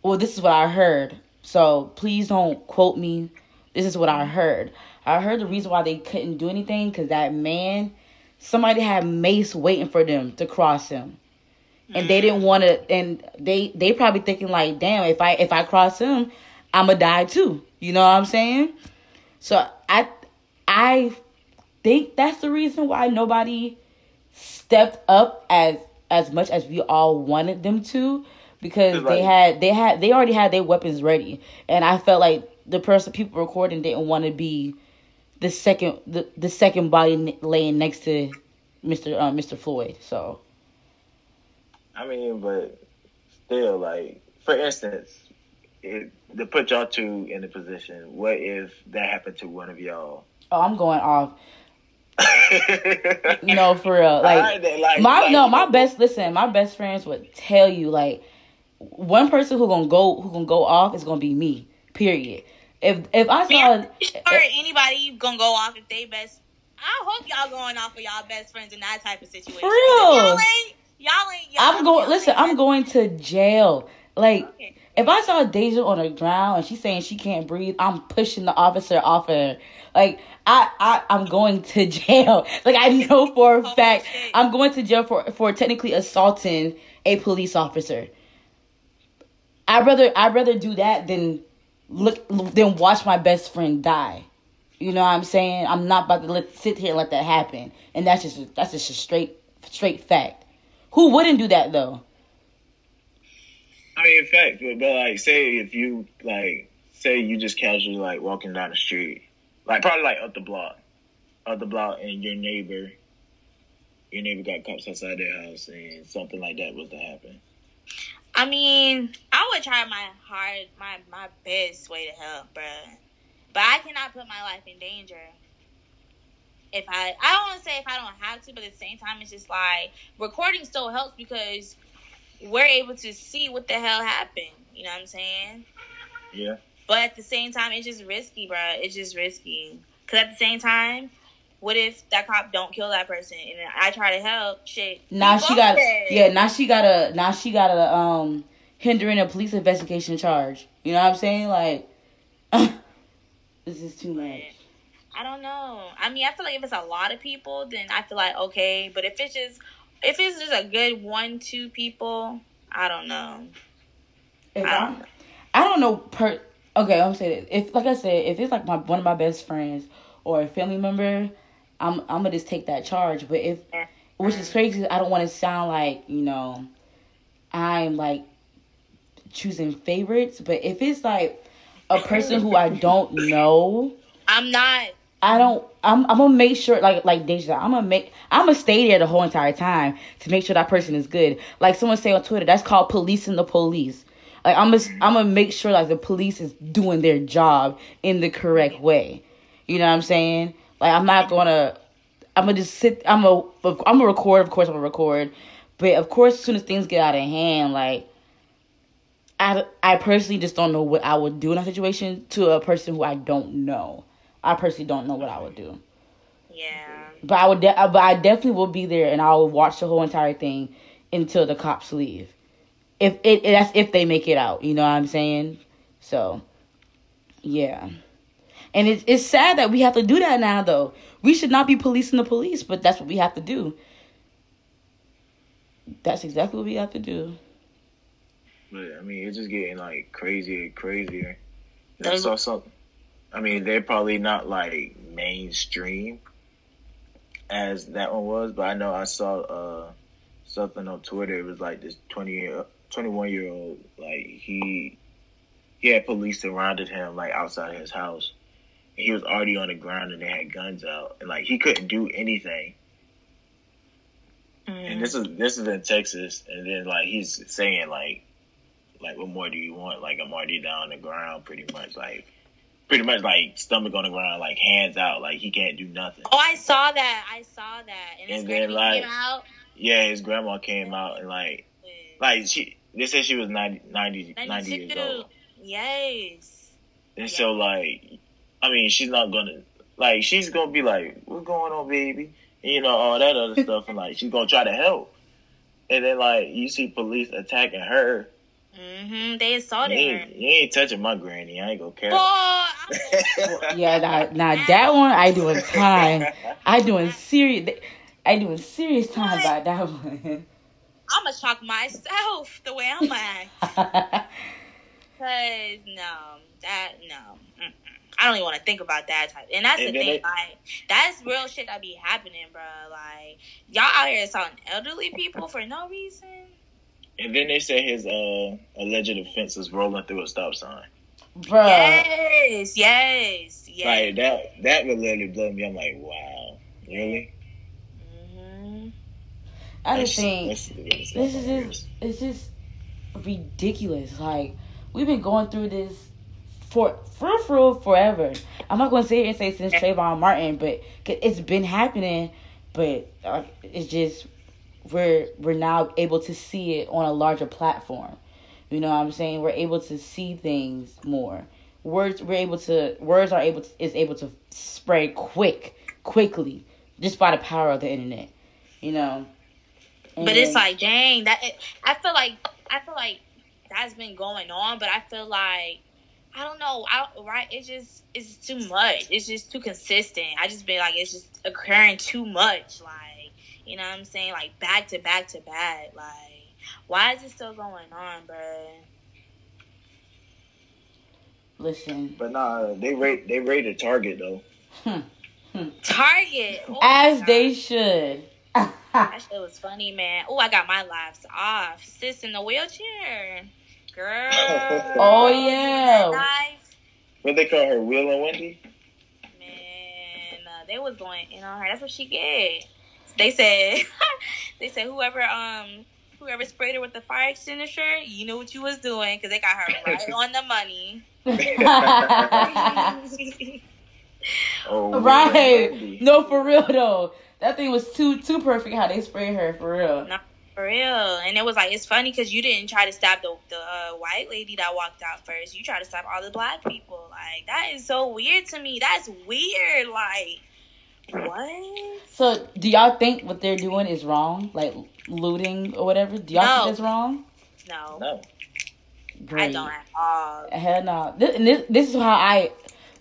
Well, this is what I heard. So please don't quote me. This is what I heard. I heard the reason why they couldn't do anything because that man, somebody had mace waiting for them to cross him, and they didn't want to. And they they probably thinking like, damn, if I if I cross him, I'ma die too. You know what I'm saying? So I I think that's the reason why nobody stepped up as as much as we all wanted them to because Right. they had they had they already had their weapons ready and I felt like the person people recording didn't want to be the second the, the second body n- laying next to Mr. Uh, Mr. Floyd so I mean, but still, like, for instance, it, to put y'all two in a position, what if that happened to one of y'all? oh I'm going off (laughs) no for real like Alright like- my like, no my best listen my best friends would tell you like one person who gonna go who gonna go off is gonna be me period if if i saw Or anybody gonna go off if they best. I hope y'all going off of y'all best friends in that type of situation. For real. Y'all ain't. Y'all ain't. Y'all i'm going listen i'm going to jail like Okay. If i saw deja on the ground and she's saying she can't breathe i'm pushing the officer off of her. Like I, I i'm going to (laughs) jail. Like i know for a fact i'm going to jail for for technically assaulting a police officer. I'd rather i'd rather do that than look than watch my best friend die. You know what i'm saying? I'm not about to let, sit here and let that happen. And that's just that's just a straight straight fact. Who wouldn't do that though in fact, but, but like, say if you like, say you just casually like walking down the street, like probably like up the block, up the block, and your neighbor, your neighbor got cops outside their house, and something like that was to happen. I mean, I would try my hard, my my best way to help, bruh. But I cannot put my life in danger. If I, I don't want to say if I don't have to, but at the same time, it's just like recording still helps because we're able to see what the hell happened. You know what I'm saying? Yeah. But at the same time, it's just risky, bro. It's just risky. Cause at the same time, what if that cop don't kill that person and I try to help? Shit. now she got dead. yeah now she got a now she got a um hindering a police investigation charge you know what i'm saying like (laughs) this is too much I don't know. I mean, I feel like if it's a lot of people, then I feel like okay. But if it's just if it's just a good one, two people, I don't know. If I I, don't know. I don't know per okay, I'm saying this. If like I said, if it's like my one of my best friends or a family member, I'm I'm gonna just take that charge. But if which is crazy, I don't want to sound like you know, I'm like choosing favorites. But if it's like a person who I don't know, I'm not. I don't. I'm. I'm gonna make sure, like, like Deja. I'm gonna make. I'm gonna stay there the whole entire time to make sure that person is good. Like someone say on Twitter, that's called policing the police. Like I'm gonna. I'm gonna make sure like the police is doing their job in the correct way. You know what I'm saying? Like I'm not gonna. I'm gonna just sit. I'm a. I'm gonna record. Of course, I'm gonna record. But of course, as soon as things get out of hand, like. I, I personally just don't know what I would do in a situation to a person who I don't know. I personally don't know what I would do. Yeah. But I would, de- but I definitely will be there, and I will watch the whole entire thing until the cops leave. If it, that's if they make it out, you know what I'm saying. So, yeah, and it's it's sad that we have to do that now. Though we should not be policing the police, but that's what we have to do. That's exactly what we have to do. But I mean, it's just getting like crazier crazier. And I Those- saw something. I mean, they're probably not like mainstream as that one was, but I know I saw uh something on Twitter. It was like this 20 year, 21 year old, like he he had police surrounded him like outside of his house. And he was already on the ground and they had guns out, and like he couldn't do anything. And this is this is in Texas, and then like he's saying like, like what more do you want? Like I'm already down on the ground, pretty much. Like pretty much like stomach on the ground, like hands out, like he can't do nothing. Oh, I saw that. I saw that. And And then, like-. Yeah, his grandma came out and like, like she, they said she was 90, 90, 90 years old. Yes. And so like, I mean, she's not gonna like she's gonna be like, "What's going on, baby?" And, you know all that other stuff, and like she's gonna try to help. And then like you see police attacking her. Mm-hmm. They You assaulted her. ain't, you ain't touching my granny. I ain't gonna care. Boy, Yeah, now, now that one I doing time. I doing serious. I doing serious time about that one. I'm gonna shock myself the way I'm at. (laughs) Cause no, that no, Mm-mm. I don't even want to think about that type. And that's And the thing, it- like that's real shit that be happening, bro. Like y'all out here assaulting elderly people for no reason. and then they say his uh alleged offense is rolling through a stop sign. Bruh. Yes, yes, yes. Like that that would literally blow me. I'm like, wow, really? hmm I just think that's- that's this is just it's just ridiculous. Like we've been going through this for for for forever. I'm not going to sit here and say since Trayvon Martin, but it's been happening. But uh, it's just we're we're now able to see it on a larger platform. You know what I'm saying? We're able to see things more. Words we're able to words are able to is able to spread quick, quickly, just by the power of the internet. You know. But it's like, dang, that I feel like I feel like that's been going on, but I feel like I don't know, I don't, right? It's just it's too much. It's just too consistent. I just been like it's just occurring too much, like you know what I'm saying, like back to back to back. Like, why is it still going on, bruh? listen. But nah, they rate they rate rated Target though. Target, oh As God. they should. That shit was funny, man. Oh, I got my lives off. Sis in the wheelchair, girl. (laughs) oh yeah. What they call her, Will and Wendy? Man, uh, they was going in on her. That's what she get. They said, (laughs) they said whoever um whoever sprayed her with the fire extinguisher, you know what you was doing because they got her right (laughs) on the money. (laughs) Oh, right. Wendy. No, for real though. That thing was too too perfect how they sprayed her for real. No, for real. And it was like it's funny because you didn't try to stop the the uh, white lady that walked out first. You tried to stop all the black people. Like that is so weird to me. That's weird. Like what? So, do y'all think what they're doing is wrong, like looting or whatever? Do y'all No. think it's wrong? No, No. I don't at all. Hell no. This, and this, this is how I,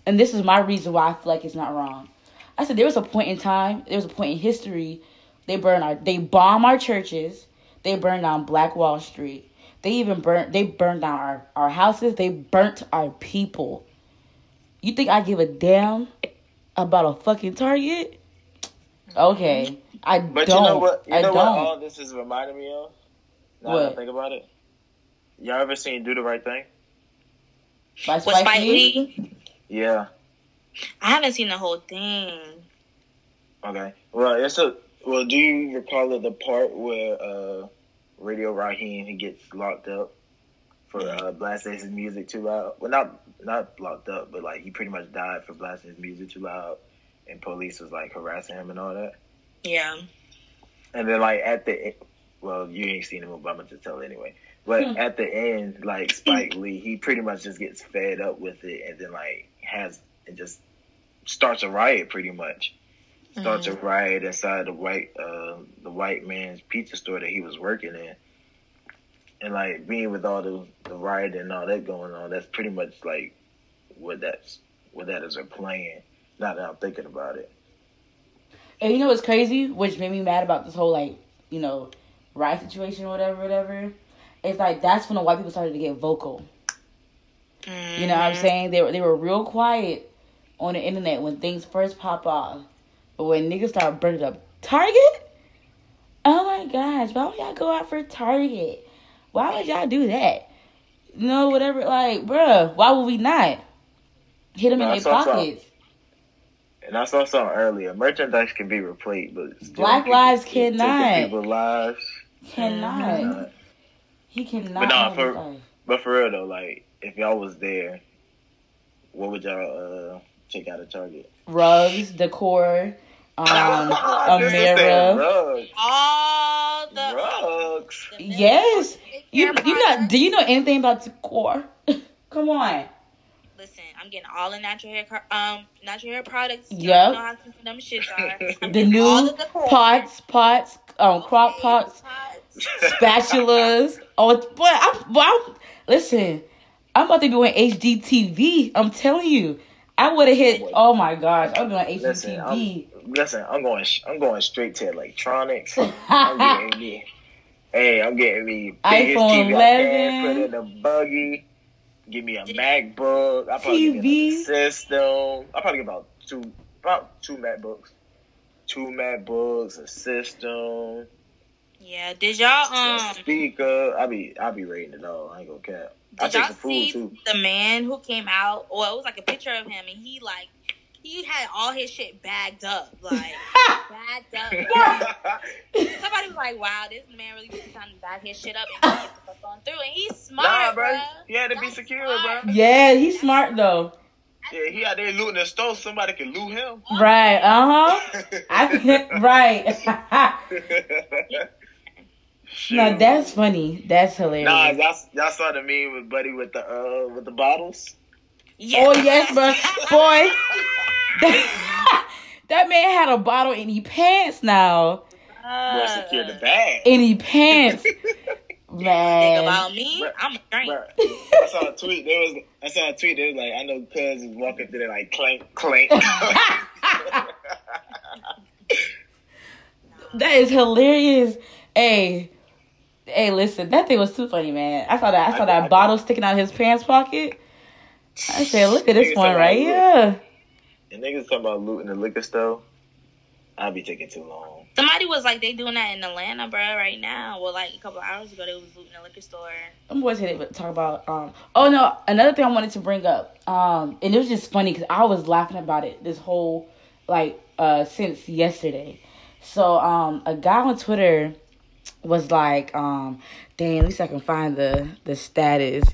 and this is my reason why I feel like it's not wrong. I said there was a point in time, there was a point in history, they burn our, they bomb our churches, they burn down Black Wall Street, they even burnt, they burned down our, our houses, they burnt our people. You think I give a damn about a fucking Target? Okay, I But don't. you know what? You I know don't. what all this is reminding me of? Now that I What? think about it. Y'all ever seen Do the Right Thing? By Spike Spike Lee? Lee, Yeah. I haven't seen the whole thing. Okay. Well, it's a. Well, do you recall the part where uh, Radio Raheem he gets locked up for uh, blasting his music too loud? Well, not not locked up, but like he pretty much died for blasting his music too loud, and police was like harassing him and all that. Yeah. And then like at the, well, you ain't seen the movie, but I'm gonna just tell anyway. But Hmm. at the end, like (clears throat) Spike Lee, he pretty much just gets fed up with it, and then like has and just starts a riot, pretty much. Starts a riot inside the white, uh, the white man's pizza store that he was working in, and like being with all the the riot and all that going on, that's pretty much like what that's what that is a plan. Now that I'm thinking about it. And you know what's crazy, which made me mad about this whole like, you know, riot situation or whatever, whatever. It's like that's when the white people started to get vocal. You know what I'm Mm-hmm. saying? They were they were real quiet on the internet when things first pop off. But when niggas start burning up Target, oh my gosh, why would y'all go out for Target? Why would y'all do that? You know, whatever. Like, bruh, why would we not hit them No, I in their saw some- pockets? And I saw something earlier. Merchandise can be replaced, but Black people- lives taking cannot. People's lives. Cannot. cannot. He cannot. But nah, have for- life. But for real though, like if y'all was there, what would y'all uh, check out at Target? Rugs, decor, (laughs) um, a mirror. Rugs. All the Rugs. the Yes. You Care you not? Do you know anything about decor? (laughs) Come on. Listen, I'm getting all the natural hair, um, natural hair products. You know how expensive them shits are. (laughs) The new the pots, pots, um, crock pots, Pots. (laughs) spatulas. Oh, boy, I, boy, I, listen, I'm about to be on HGTV. I'm telling you, I would have hit. Oh my gosh, I'm doing Listen, I'm, HGTV. listen, I'm going. I'm going straight to electronics. I'm getting me. Hey, I'm getting me biggest iPhone TV 11. put in the buggy. Give me a MacBook. I probably give me TV. a system. I probably get about two, about two MacBooks, two MacBooks, a system, Yeah, did y'all a um speaker. I be, I be rating it all. I ain't gonna cap. I did take y'all the food see too. the man who came out? Well, it was like a picture of him, and he like he had all his shit bagged up, like (laughs) bagged up. (laughs) Somebody was like, "Wow, this man really took time to bag his shit up and get the fuck on through." And he's smart, nah, bro. bruh. He had to be secure, smart. bro. yeah, he's smart though. Yeah, he out there looting the store. Somebody can loot him. Right. Uh huh. I (laughs) right. no, that's funny. That's hilarious. Nah, y'all, y'all saw the meme with Buddy with the uh with the bottles. Yeah. Oh yes, bro, boy. (laughs) That, that man had a bottle in he pants now. Boy, secure the uh. bag. In he pants, (laughs) Man. Think about me. Bruh. I'm a drink. Bruh, I saw a tweet. There was I saw a tweet. There was like I know cuz is walking through there like clank clank. (laughs) that is hilarious. Hey, hey, listen, that thing was too funny, man. I saw that. I saw that bottle sticking out of his pants pocket. I said, look at this Niggas one right about here. and niggas talking about looting the liquor store. I'll be taking too long. Somebody was like, they doing that in Atlanta, bro, right now. Well, like a couple hours ago, they was looting a liquor store. I'm going to talk about. Um. Oh no, another thing I wanted to bring up. Um, and it was just funny because I was laughing about it this whole like uh since yesterday. So um, a guy on Twitter was like, um, dang, at least I can find the the status.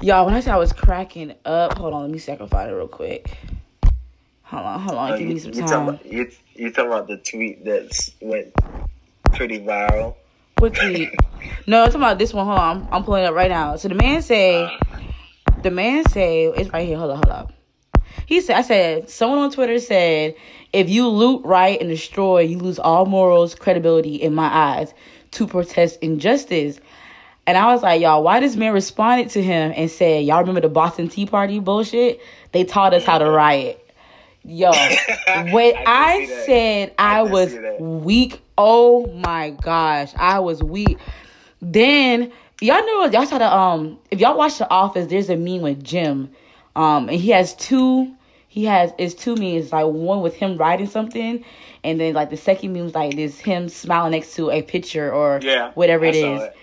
Y'all, when I said I was cracking up, hold on, let me see if I can find it real quick. Hold on, hold on, Uh, give you, me some you talking time. about you, you talking about the tweet that went pretty viral. What tweet? (laughs) No, I'm talking about this one. Hold on, I'm, I'm pulling it up right now. So the man say, the man say, it's right here. Hold on, hold up. He said, I said, someone on Twitter said, if you loot, riot, and destroy, you lose all morals, credibility in my eyes to protest injustice. And I was like, y'all, why this man responded to him and said, y'all remember the Boston Tea Party bullshit? They taught us how to riot. Yo, (laughs) when I I, did see that. said I I, was weak, oh my gosh, I was weak. Then y'all know y'all saw the um if y'all watch The Office, there's a meme with Jim, um and he has two. He has it's two memes like one with him writing something, and then like the second meme is like this him smiling next to a picture or Yeah, whatever I it saw is.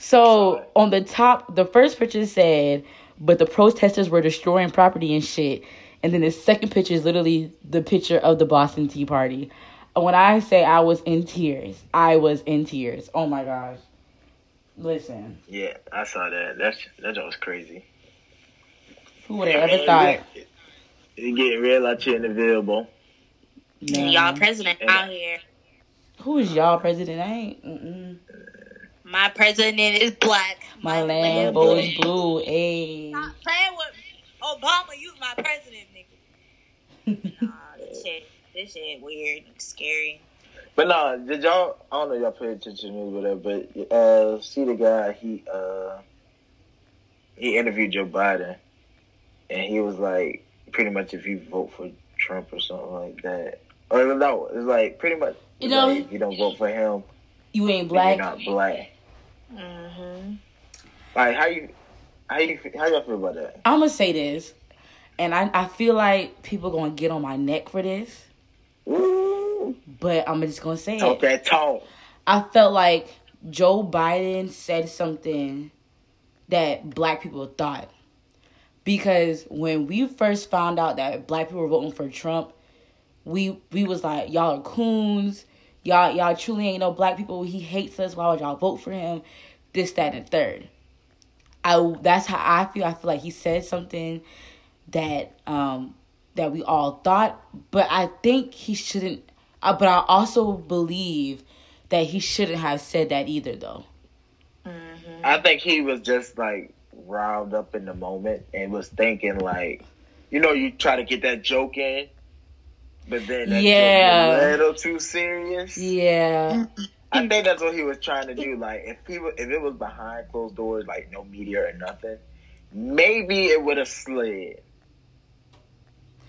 It. So on the top, the first picture said, "But the protesters were destroying property and shit." And then the second picture is literally the picture of the Boston Tea Party. When I say I was in tears, I was in tears. Oh my gosh! Listen, Yeah, I saw that. That's that joke was crazy. who would have ever thought? You getting real out here in the Ville, And y'all president And- out here. Who is y'all president? I ain't. Mm-mm. My president is black. My Lambo is blue. Ayy. Stop playing with Obama. You my president, nigga. (laughs) Nah, this shit, this shit weird, and scary. But no, did y'all? I don't know if y'all pay attention to me, whatever. But uh, see the guy he uh he interviewed Joe Biden, and he was like, pretty much if you vote for Trump or something like that, or no, it's like pretty much. You know- like, if you don't vote for him, You ain't black. you're not black. Mm-hmm. Like how you how you how y'all feel about that? I'm gonna say this, and I I feel like people gonna get on my neck for this, Ooh, but I'm just gonna say talk it. that talk. I felt like Joe Biden said something that black people thought. Because when we first found out that black people were voting for Trump, we we was like, Y'all are coons, y'all y'all truly ain't no black people. He hates us, why would y'all vote for him? This, that, and third. I that's how I feel. I feel like he said something that um that we all thought, but I think he shouldn't. Uh, but I also believe that he shouldn't have said that either, though. I think he was just like riled up in the moment and was thinking like, you know, you try to get that joke in, but then that Yeah. a little too serious. Yeah, I think that's what he was trying to do. Like, if he wa- if it was behind closed doors, like no media or nothing, maybe it would have slid.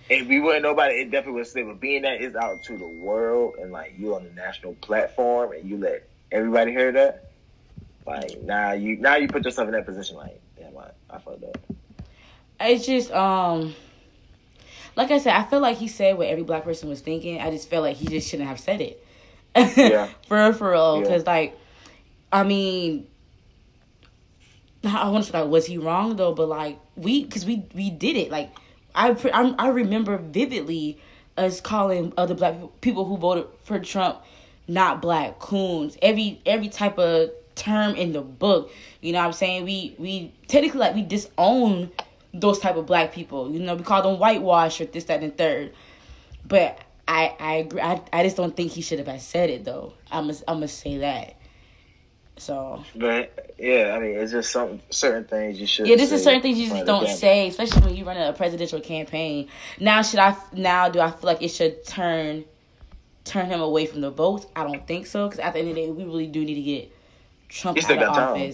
If we wouldn't nobody, it definitely would slid. But being that it's out to the world and like you on the national platform and you let everybody hear that, like now you now you put yourself in that position. Like, damn, I, I fucked up. it's just um, like I said, I feel like he said what every black person was thinking. I just felt like he just shouldn't have said it. Yeah. (laughs) for real, for real, Yeah. because like, I mean. I want to say like, was he wrong though? But like we, because we we did it. Like I I'm, I remember vividly us calling other black people who voted for Trump not black coons. Every every type of term in the book. You know what I'm saying? We we technically like we disown those type of black people. You know, we call them whitewash or this, that, and third. But I I agree. I, I just don't think he should have said it though. I must I must say that. So But yeah, I mean, it's just some certain things you should. yeah, this is certain things you just don't say, especially when you run a presidential campaign. Now, should I? Now, do I feel like it should turn turn him away from the votes? I don't think so, because at the end of the day, we really do need to get Trump out of got time.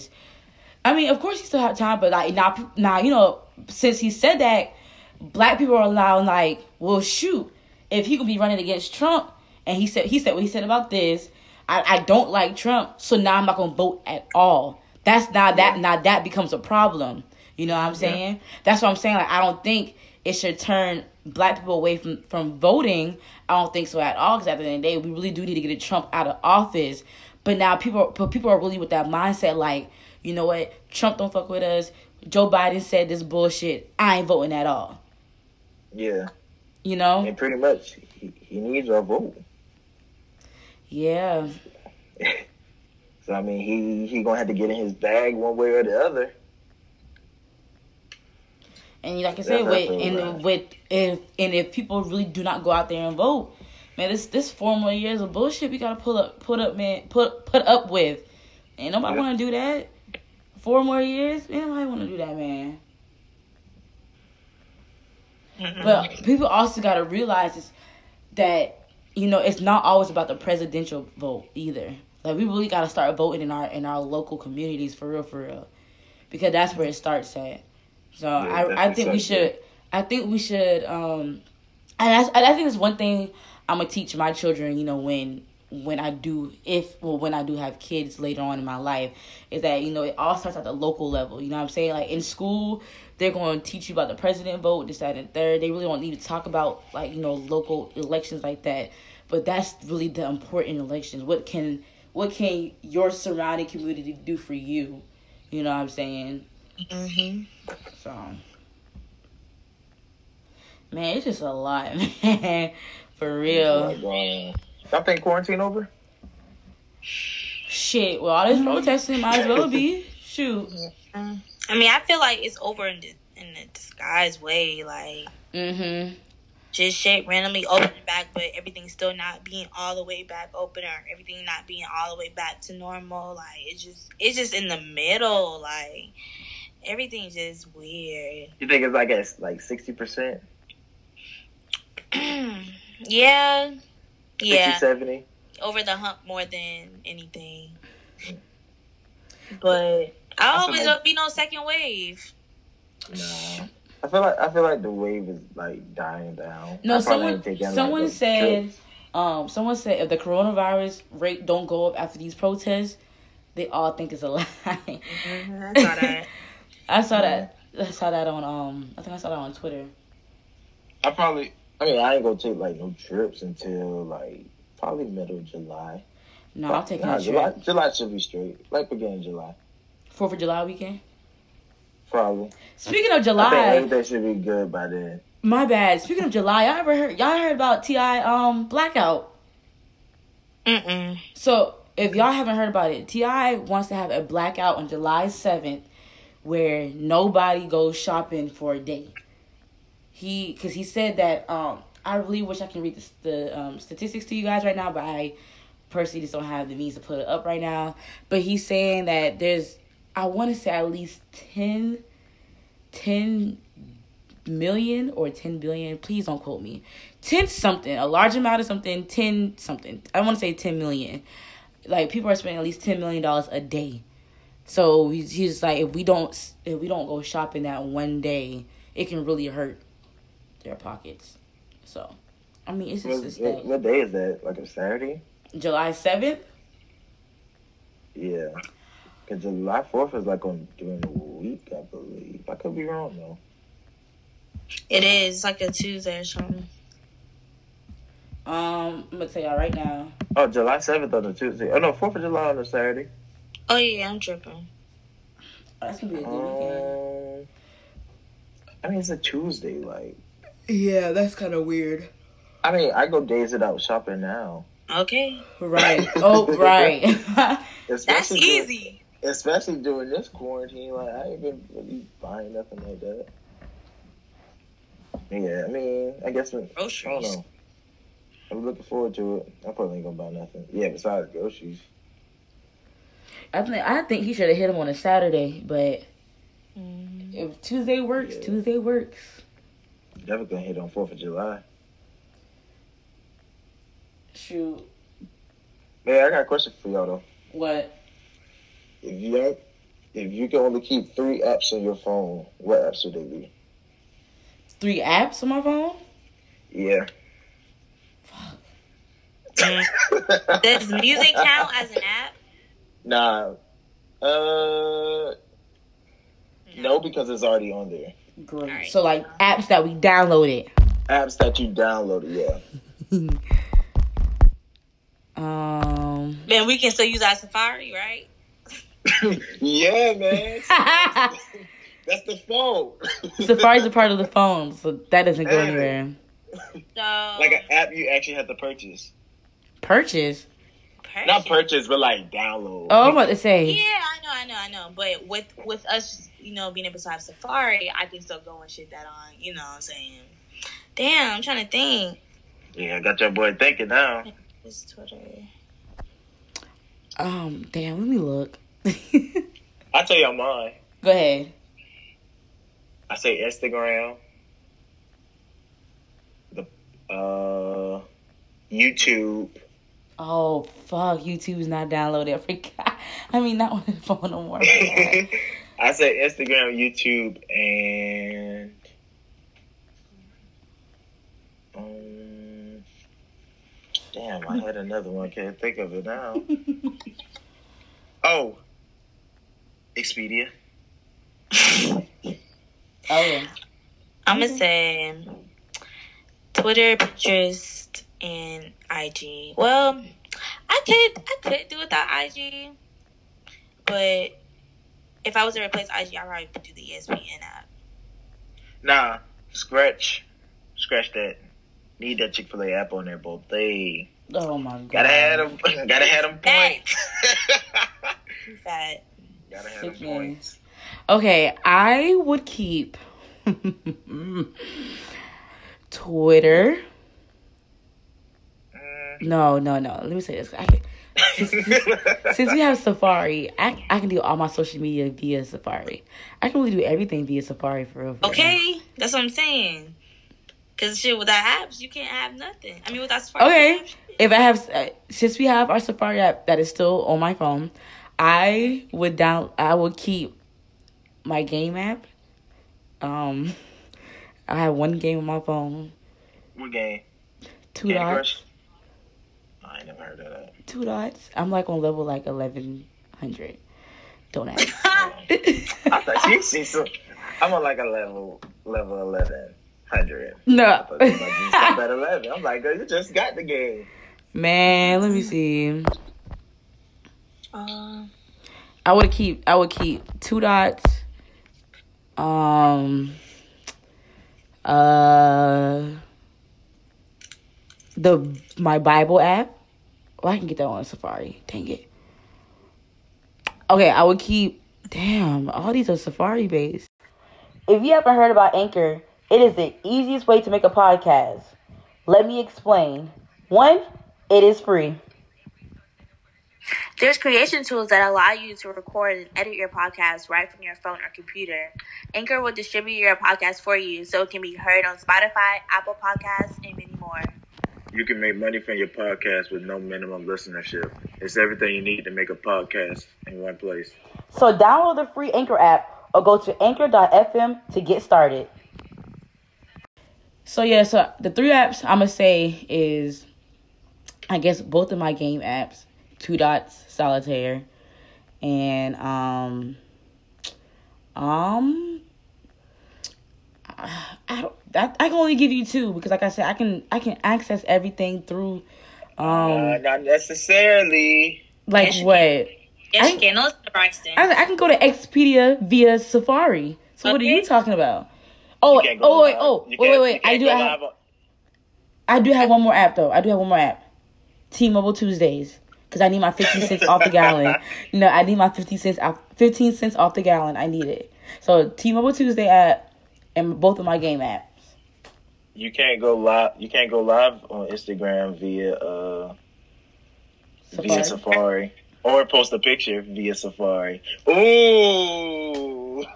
I mean, of course, he still have time, but like now, now you know, since he said that, black people are allowed like, well, shoot, if he could be running against Trump, and he said he said what he said about this. I, I don't like Trump, so now I'm not gonna vote at all. That's now that now that becomes a problem. You know what I'm saying? That's what I'm saying. Like I don't think it should turn black people away from from voting. I don't think so at all. Because at the end of the day, we really do need to get Trump out of office. But now people, but people are really with that mindset. Like you know what? Trump don't fuck with us. Joe Biden said this bullshit. I ain't voting at all. Yeah, You know? and pretty much he, he needs our vote. Yeah. (laughs) So I mean, he he gonna have to get in his bag one way or the other. And like I said, with and right. with if and if people really do not go out there and vote, man, this this four more years of bullshit we gotta pull up, put up, man, put put up with. Ain't nobody Yeah. want to do that. Four more years, ain't nobody want to do that, man. But people also gotta realize is that you know it's not always about the presidential vote either. Like we really gotta start voting in our in our local communities for real, for real, because that's where it starts at. So I I think we should I think we should um and that's, I think that's one thing I'm gonna teach my children. You know when when I do if well when I do have kids later on in my life is that you know it all starts at the local level. You know what I'm saying? Like in school, they're going to teach you about the president vote, this, that, and third. They really don't need to talk about like you know local elections like that. But that's really the important elections. What can what can your surrounding community do for you? You know what I'm saying? hmm So, man, it's just a lot, (laughs) man. For real. Like, y'all think quarantine over? Shit, well, all this protesting might as well be. Shoot. I mean, I feel like it's over in the in a disguised way, like Mm-hmm. just shit randomly opening back, but everything's still not being all the way back open, or everything not being all the way back to normal. Like it's just it's just in the middle. Like everything's just weird. You think it's like at like sixty percent, (clears throat) yeah, 60, 70? over the hump more than anything. But I hope feel it's like- be no second wave. Nah. I feel like I feel like the wave is like dying down. No, I probably someone like, someone said trips. um someone said if the coronavirus rate don't go up after these protests, they all think it's a (laughs) lie. Mhm, I saw that. (laughs) I saw that. I saw that on um. I think I saw that on Twitter. I probably. I mean, I ain't gonna take like no trips until like probably middle of July. No, I'll take Nah, a July. trip. July should be straight. Like beginning of July, Fourth of July weekend. probably. Speaking of July, I think July, everything should be good by then. my bad. Speaking of July, y'all ever heard? Y'all heard about T.I. um blackout? Mm-mm. So if y'all haven't heard about it, T.I. wants to have a blackout on July seventh, where nobody goes shopping for a day. He because he said that um I really wish I can read the, the um, statistics to you guys right now, but I personally just don't have the means to put it up right now. But he's saying that there's I want to say at least 10, 10 million or 10 billion. Please don't quote me. 10 something, a large amount of something, 10 something. I want to say 10 million. Like people are spending at least 10 million dollars a day. So he's, he's like if we don't if we don't go shopping that one day, it can really hurt their pockets. So, I mean, it's just What, this what, what day is that? Like a Saturday? July 7th? Yeah. Cause July Fourth is like on during the week, I believe. I could be wrong though. It is It's like a Tuesday or something. Um, I'm gonna tell y'all right now. Oh, July seventh on a Tuesday. Oh no, Fourth of July on a Saturday. Oh yeah, I'm tripping. That's gonna be a good weekend. Um, I mean, it's a Tuesday. Like, Yeah, that's kind of weird. I mean, I go days it out shopping now. Okay, Right. (laughs) Oh, right. (laughs) that's Especially during- easy. especially during this quarantine. Like, I ain't been really buying nothing like that. Yeah, I mean, I guess when, I don't Groceries. know. I'm looking forward to it. I probably ain't gonna buy nothing. Yeah, besides groceries. I think I think he should have hit him on a Saturday, but Mm. if Tuesday works, Yeah. Tuesday works. Definitely gonna hit on Fourth of July. Shoot. Man, I got a question for y'all though. What? If you had, if you can only keep three apps on your phone, what apps would they be? Three apps on my phone? Yeah. Does music count as an app? nah. Uh, no, because it's already on there. Great. Alright. So like apps that we downloaded. Apps that you downloaded, yeah. (laughs) Um. Man, we can still use our Safari, right? (laughs) yeah, man. (laughs) That's the phone. Safari's a part of the phone, so that doesn't go anywhere. So like an app you actually have to purchase. Purchase. Not purchase, but like download. Oh, I'm about to say. Yeah, I know, I know, I know. But with with us, you know, being able to have Safari, I can still go and shit that on. You know what I'm saying? Damn, I'm trying to think. Yeah, I got your boy thinking now. What's Twitter? Um. Damn. Let me look. (laughs) I'll tell y'all mine. Go ahead. I say Instagram. The uh YouTube. Oh fuck! YouTube's not downloaded. I forgot. (laughs) I mean, not on the phone no more. (laughs) I said Instagram, YouTube, and um, damn, I had another one. Can't think of it now. (laughs) Oh, Expedia. oh yeah. I'm gonna say Twitter, Pinterest, and IG. Well, I could I could do without IG, but if I was to replace IG, I probably could do the ESPN app. Nah, scratch, scratch that. Need that Chick Fil A app on there, both they Oh my god. (laughs) gotta have them. Gotta have them points. Too fat. gotta have them points. Okay, I would keep (laughs) Twitter. No, no, no. Let me say this. I can, since, since we have Safari, I, I can do all my social media via Safari. I can really do everything via Safari for real. for real. Okay, that's what I'm saying. Cause shit, without apps, you can't have nothing. I mean, without Safari, Okay. can't have shit. If I have, uh, since we have our Safari app that is still on my phone, I would down. I would keep my game app. Um, (laughs) I have one game on my phone. What game? Two Candy dots. Crush? I ain't never heard of that. Two dots. I'm like on level like eleven hundred. Don't ask. (laughs) I thought you see some. I'm on like a level level eleven hundred. I no. thought you might be some at eleven. I'm like, girl, you just got the game. Man, let me see. Uh, I would keep. I would keep two dots. Um. Uh. The my Bible app. Oh, I can get that on Safari. Dang it. Okay, I would keep. Damn, all these are Safari based. If you haven't heard about Anchor, It is the easiest way to make a podcast. Let me explain. One, it is free. There's creation tools that allow you to record and edit your podcast right from your phone or computer. Anchor will distribute your podcast for you so it can be heard on Spotify, Apple Podcasts, and many. You can make money from your podcast with no minimum listenership. It's everything you need to make a podcast in one place. So download the free Anchor app or go to anchor.fm to get started. So yeah, so the three apps I'm gonna say is I guess both of my game apps, Two Dots, Solitaire, and um um I don't I, I can only give you two because like I said I can I can access everything through um Uh, not necessarily. like yes, what Yes, I- you can. No, Braxton. I, I can go to Expedia via Safari. So what are you talking about? Oh, You oh wait, oh wait, wait, wait. I do go have on- I do have one more app though. I do have one more app. T-Mobile Tuesdays because I need my fifty cents off the gallon. (laughs) You know, I need my fifty cents off, fifteen cents off the gallon. I need it. So T-Mobile Tuesday app and both of my game apps. You can't go live. You can't go live on Instagram via uh via Safari or post a picture via Safari. Ooh. (laughs)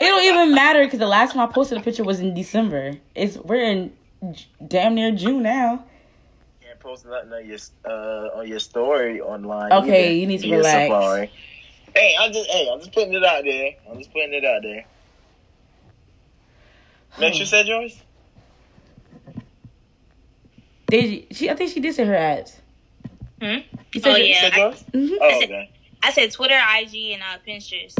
It don't even matter because the last time I posted a picture was in December. It's we're in damn near June now. can't post nothing on your uh, on your story online. Okay, either you need to via relax. Safari. Hey, I'm just hey, I'm just putting it out there. I'm just putting it out there. Make sure you said yours. Did you, she? I think she did say her ads. Hmm? You said Oh, your- Yeah, said I- yours. Mhm. Oh, said- okay. I said Twitter, IG, and uh, Pinterest.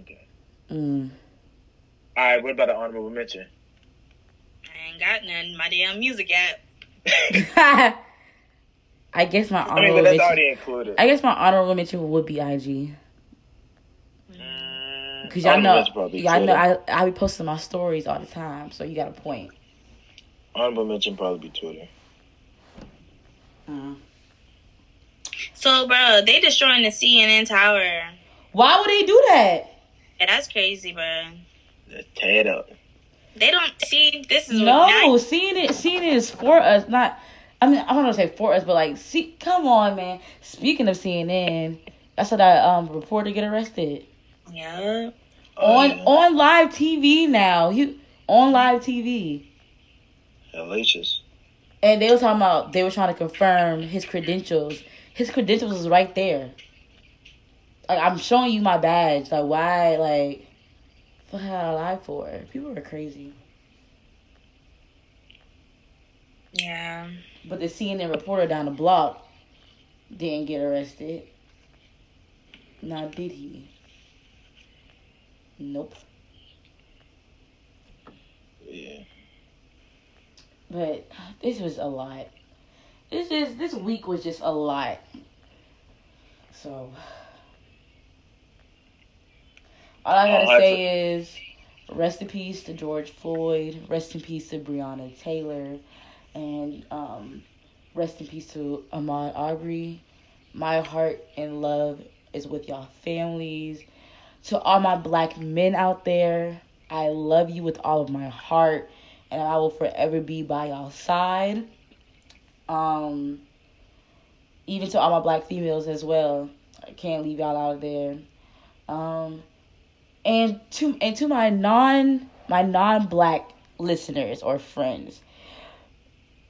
Okay. Mm. All right. What about the honorable mention? I ain't got none. My damn music app. (laughs) (laughs) I guess my I mean, honorable but that's mention. already included. I guess my honorable mention would be IG. Mm, Cause y'all know, y'all know, I I be posting my stories all the time, so you got a point. Honorable mention probably be Twitter. Mm. So, bro, they destroying the CNN tower. Why would they do that? Yeah, that's crazy, bro. Let's tear it up. They don't see this is No, not- seeing it, seeing it is for us, not. I mean, I don't want to say for us, but like, see, come on, man. Speaking of CNN, I saw that um reporter get arrested Yeah. Oh, on yeah. on live TV now. You on live TV. Hellacious. And they were talking about they were trying to confirm his credentials. His credentials was right there. Like I'm showing you my badge. Like why? Like what had I lied for? People are crazy. Yeah. But the CNN reporter down the block didn't get arrested. Now did he? Nope. Yeah. But this was a lot. This is this week was just a lot. So all I gotta Oh, I say is rest in peace to George Floyd, rest in peace to Breonna Taylor, and um, rest in peace to Ahmaud Arbery. My heart and love is with y'all families. To all my black men out there, I love you with all of my heart and I will forever be by y'all side. Um, even to all my black females as well. I can't leave y'all out of there. Um, and to and to my non my non black listeners or friends,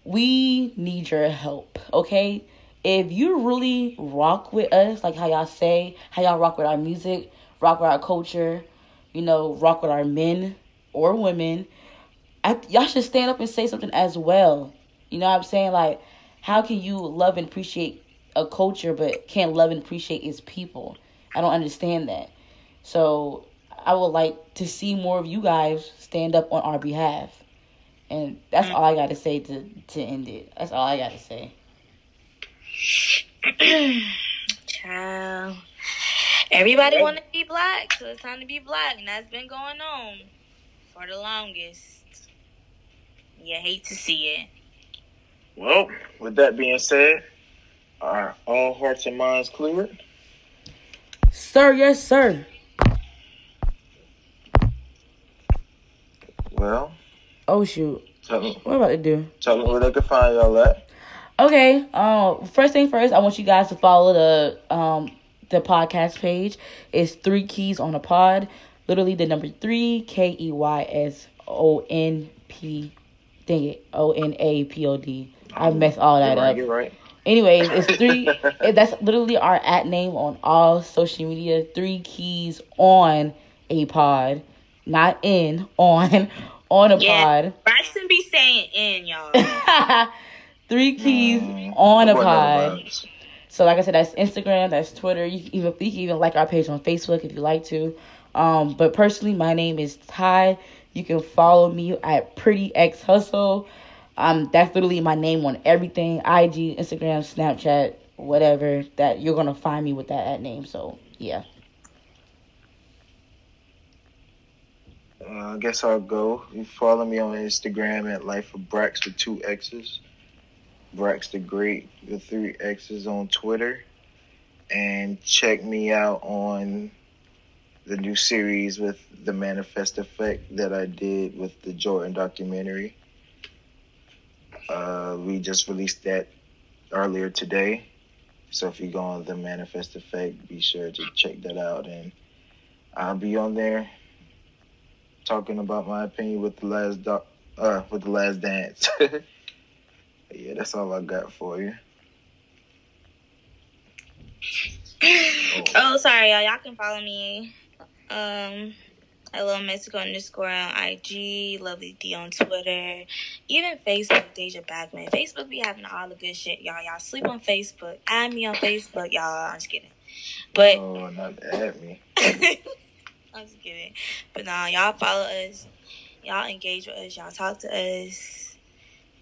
we need your help. Okay, if you really rock with us, like how y'all say, how y'all rock with our music, rock with our culture, you know, rock with our men or women I, y'all should stand up and say something as well. You know what I'm saying? Like, how can you love and appreciate a culture but can't love and appreciate its people? I don't understand that. So, I would like to see more of you guys stand up on our behalf. And that's mm-hmm. all I got to say to to end it. That's all I got to say. (clears throat) Child. Everybody want to be black, so it's time to be black, and that's been going on for the longest. You hate to see it. Well, with that being said, are all hearts and minds clear, Sir, yes, sir. Well, Oh shoot, tell me, what about to do? tell me where they can find y'all at. Okay. Um. First thing first, I want you guys to follow the um the podcast page. It's three keys on a pod. Literally the number three K E Y S O N P. Dang it, O N A P O D. I messed all that right, up. you're right. Anyways, it's three. (laughs) it- that's literally our at name on all social media. Three keys on a pod, not in on on a Yeah. pod. Braxton be saying in, y'all. (laughs) Three keys Mm. on a pod. So like I said, that's Instagram, that's Twitter. You can even you can even like our page on Facebook if you like to. Um, but personally, my name is Ty. You can follow me at Pretty X Hustle. Um, that's literally my name on everything: IG, Instagram, Snapchat, whatever. That you're gonna find me with that at name. So yeah. Uh, I guess I'll go. You follow me on Instagram at Life of Brax with two X's. Brax the Great with three X's on Twitter. And check me out on the new series with the Manifest Effect that I did with the Jordan documentary. Uh, we just released that earlier today. So if you go on the Manifest Effect, be sure to check that out. And I'll be on there talking about my opinion with the last doc, uh, with the last dance. (laughs) yeah, that's all I got for you. oh, sorry, y'all. Y'all can follow me. Um, Hello Mexico underscore on IG, Lovely D on Twitter, even Facebook, Deja Backman. Facebook be having all the good shit, y'all. Y'all sleep on Facebook. Add me on Facebook, y'all. I'm just kidding. But Oh, not at me. (laughs) I'm just kidding. But nah, y'all follow us. Y'all engage with us. Y'all talk to us.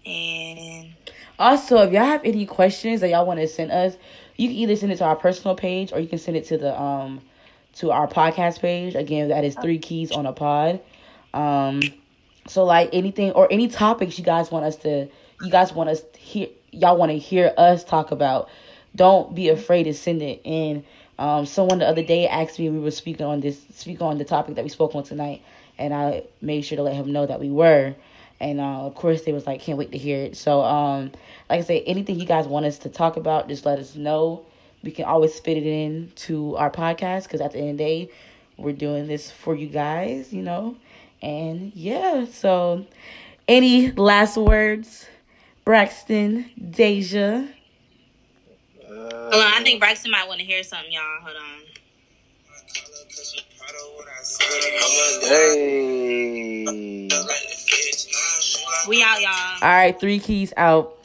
And Also, if y'all have any questions that y'all want to send us, you can either send it to our personal page or you can send it to the um to our podcast page. Again, that is three keys on a pod. Um, so like anything or any topics you guys want us to, you guys want us to hear, y'all want to hear us talk about. Don't be afraid to send it in. Um, someone the other day asked me we were speaking on this, speak on the topic that we spoke on tonight, and I made sure to let him know that we were. And uh, of course, they was like, can't wait to hear it. So, um, like I say, anything you guys want us to talk about, just let us know. We can always fit it in to our podcast because at the end of the day, we're doing this for you guys, you know. And yeah, so any last words, Braxton, Deja? Uh, hold on, I think Braxton might want to hear something, y'all. Hold on. Hey. We out, y'all. All right, three keys out.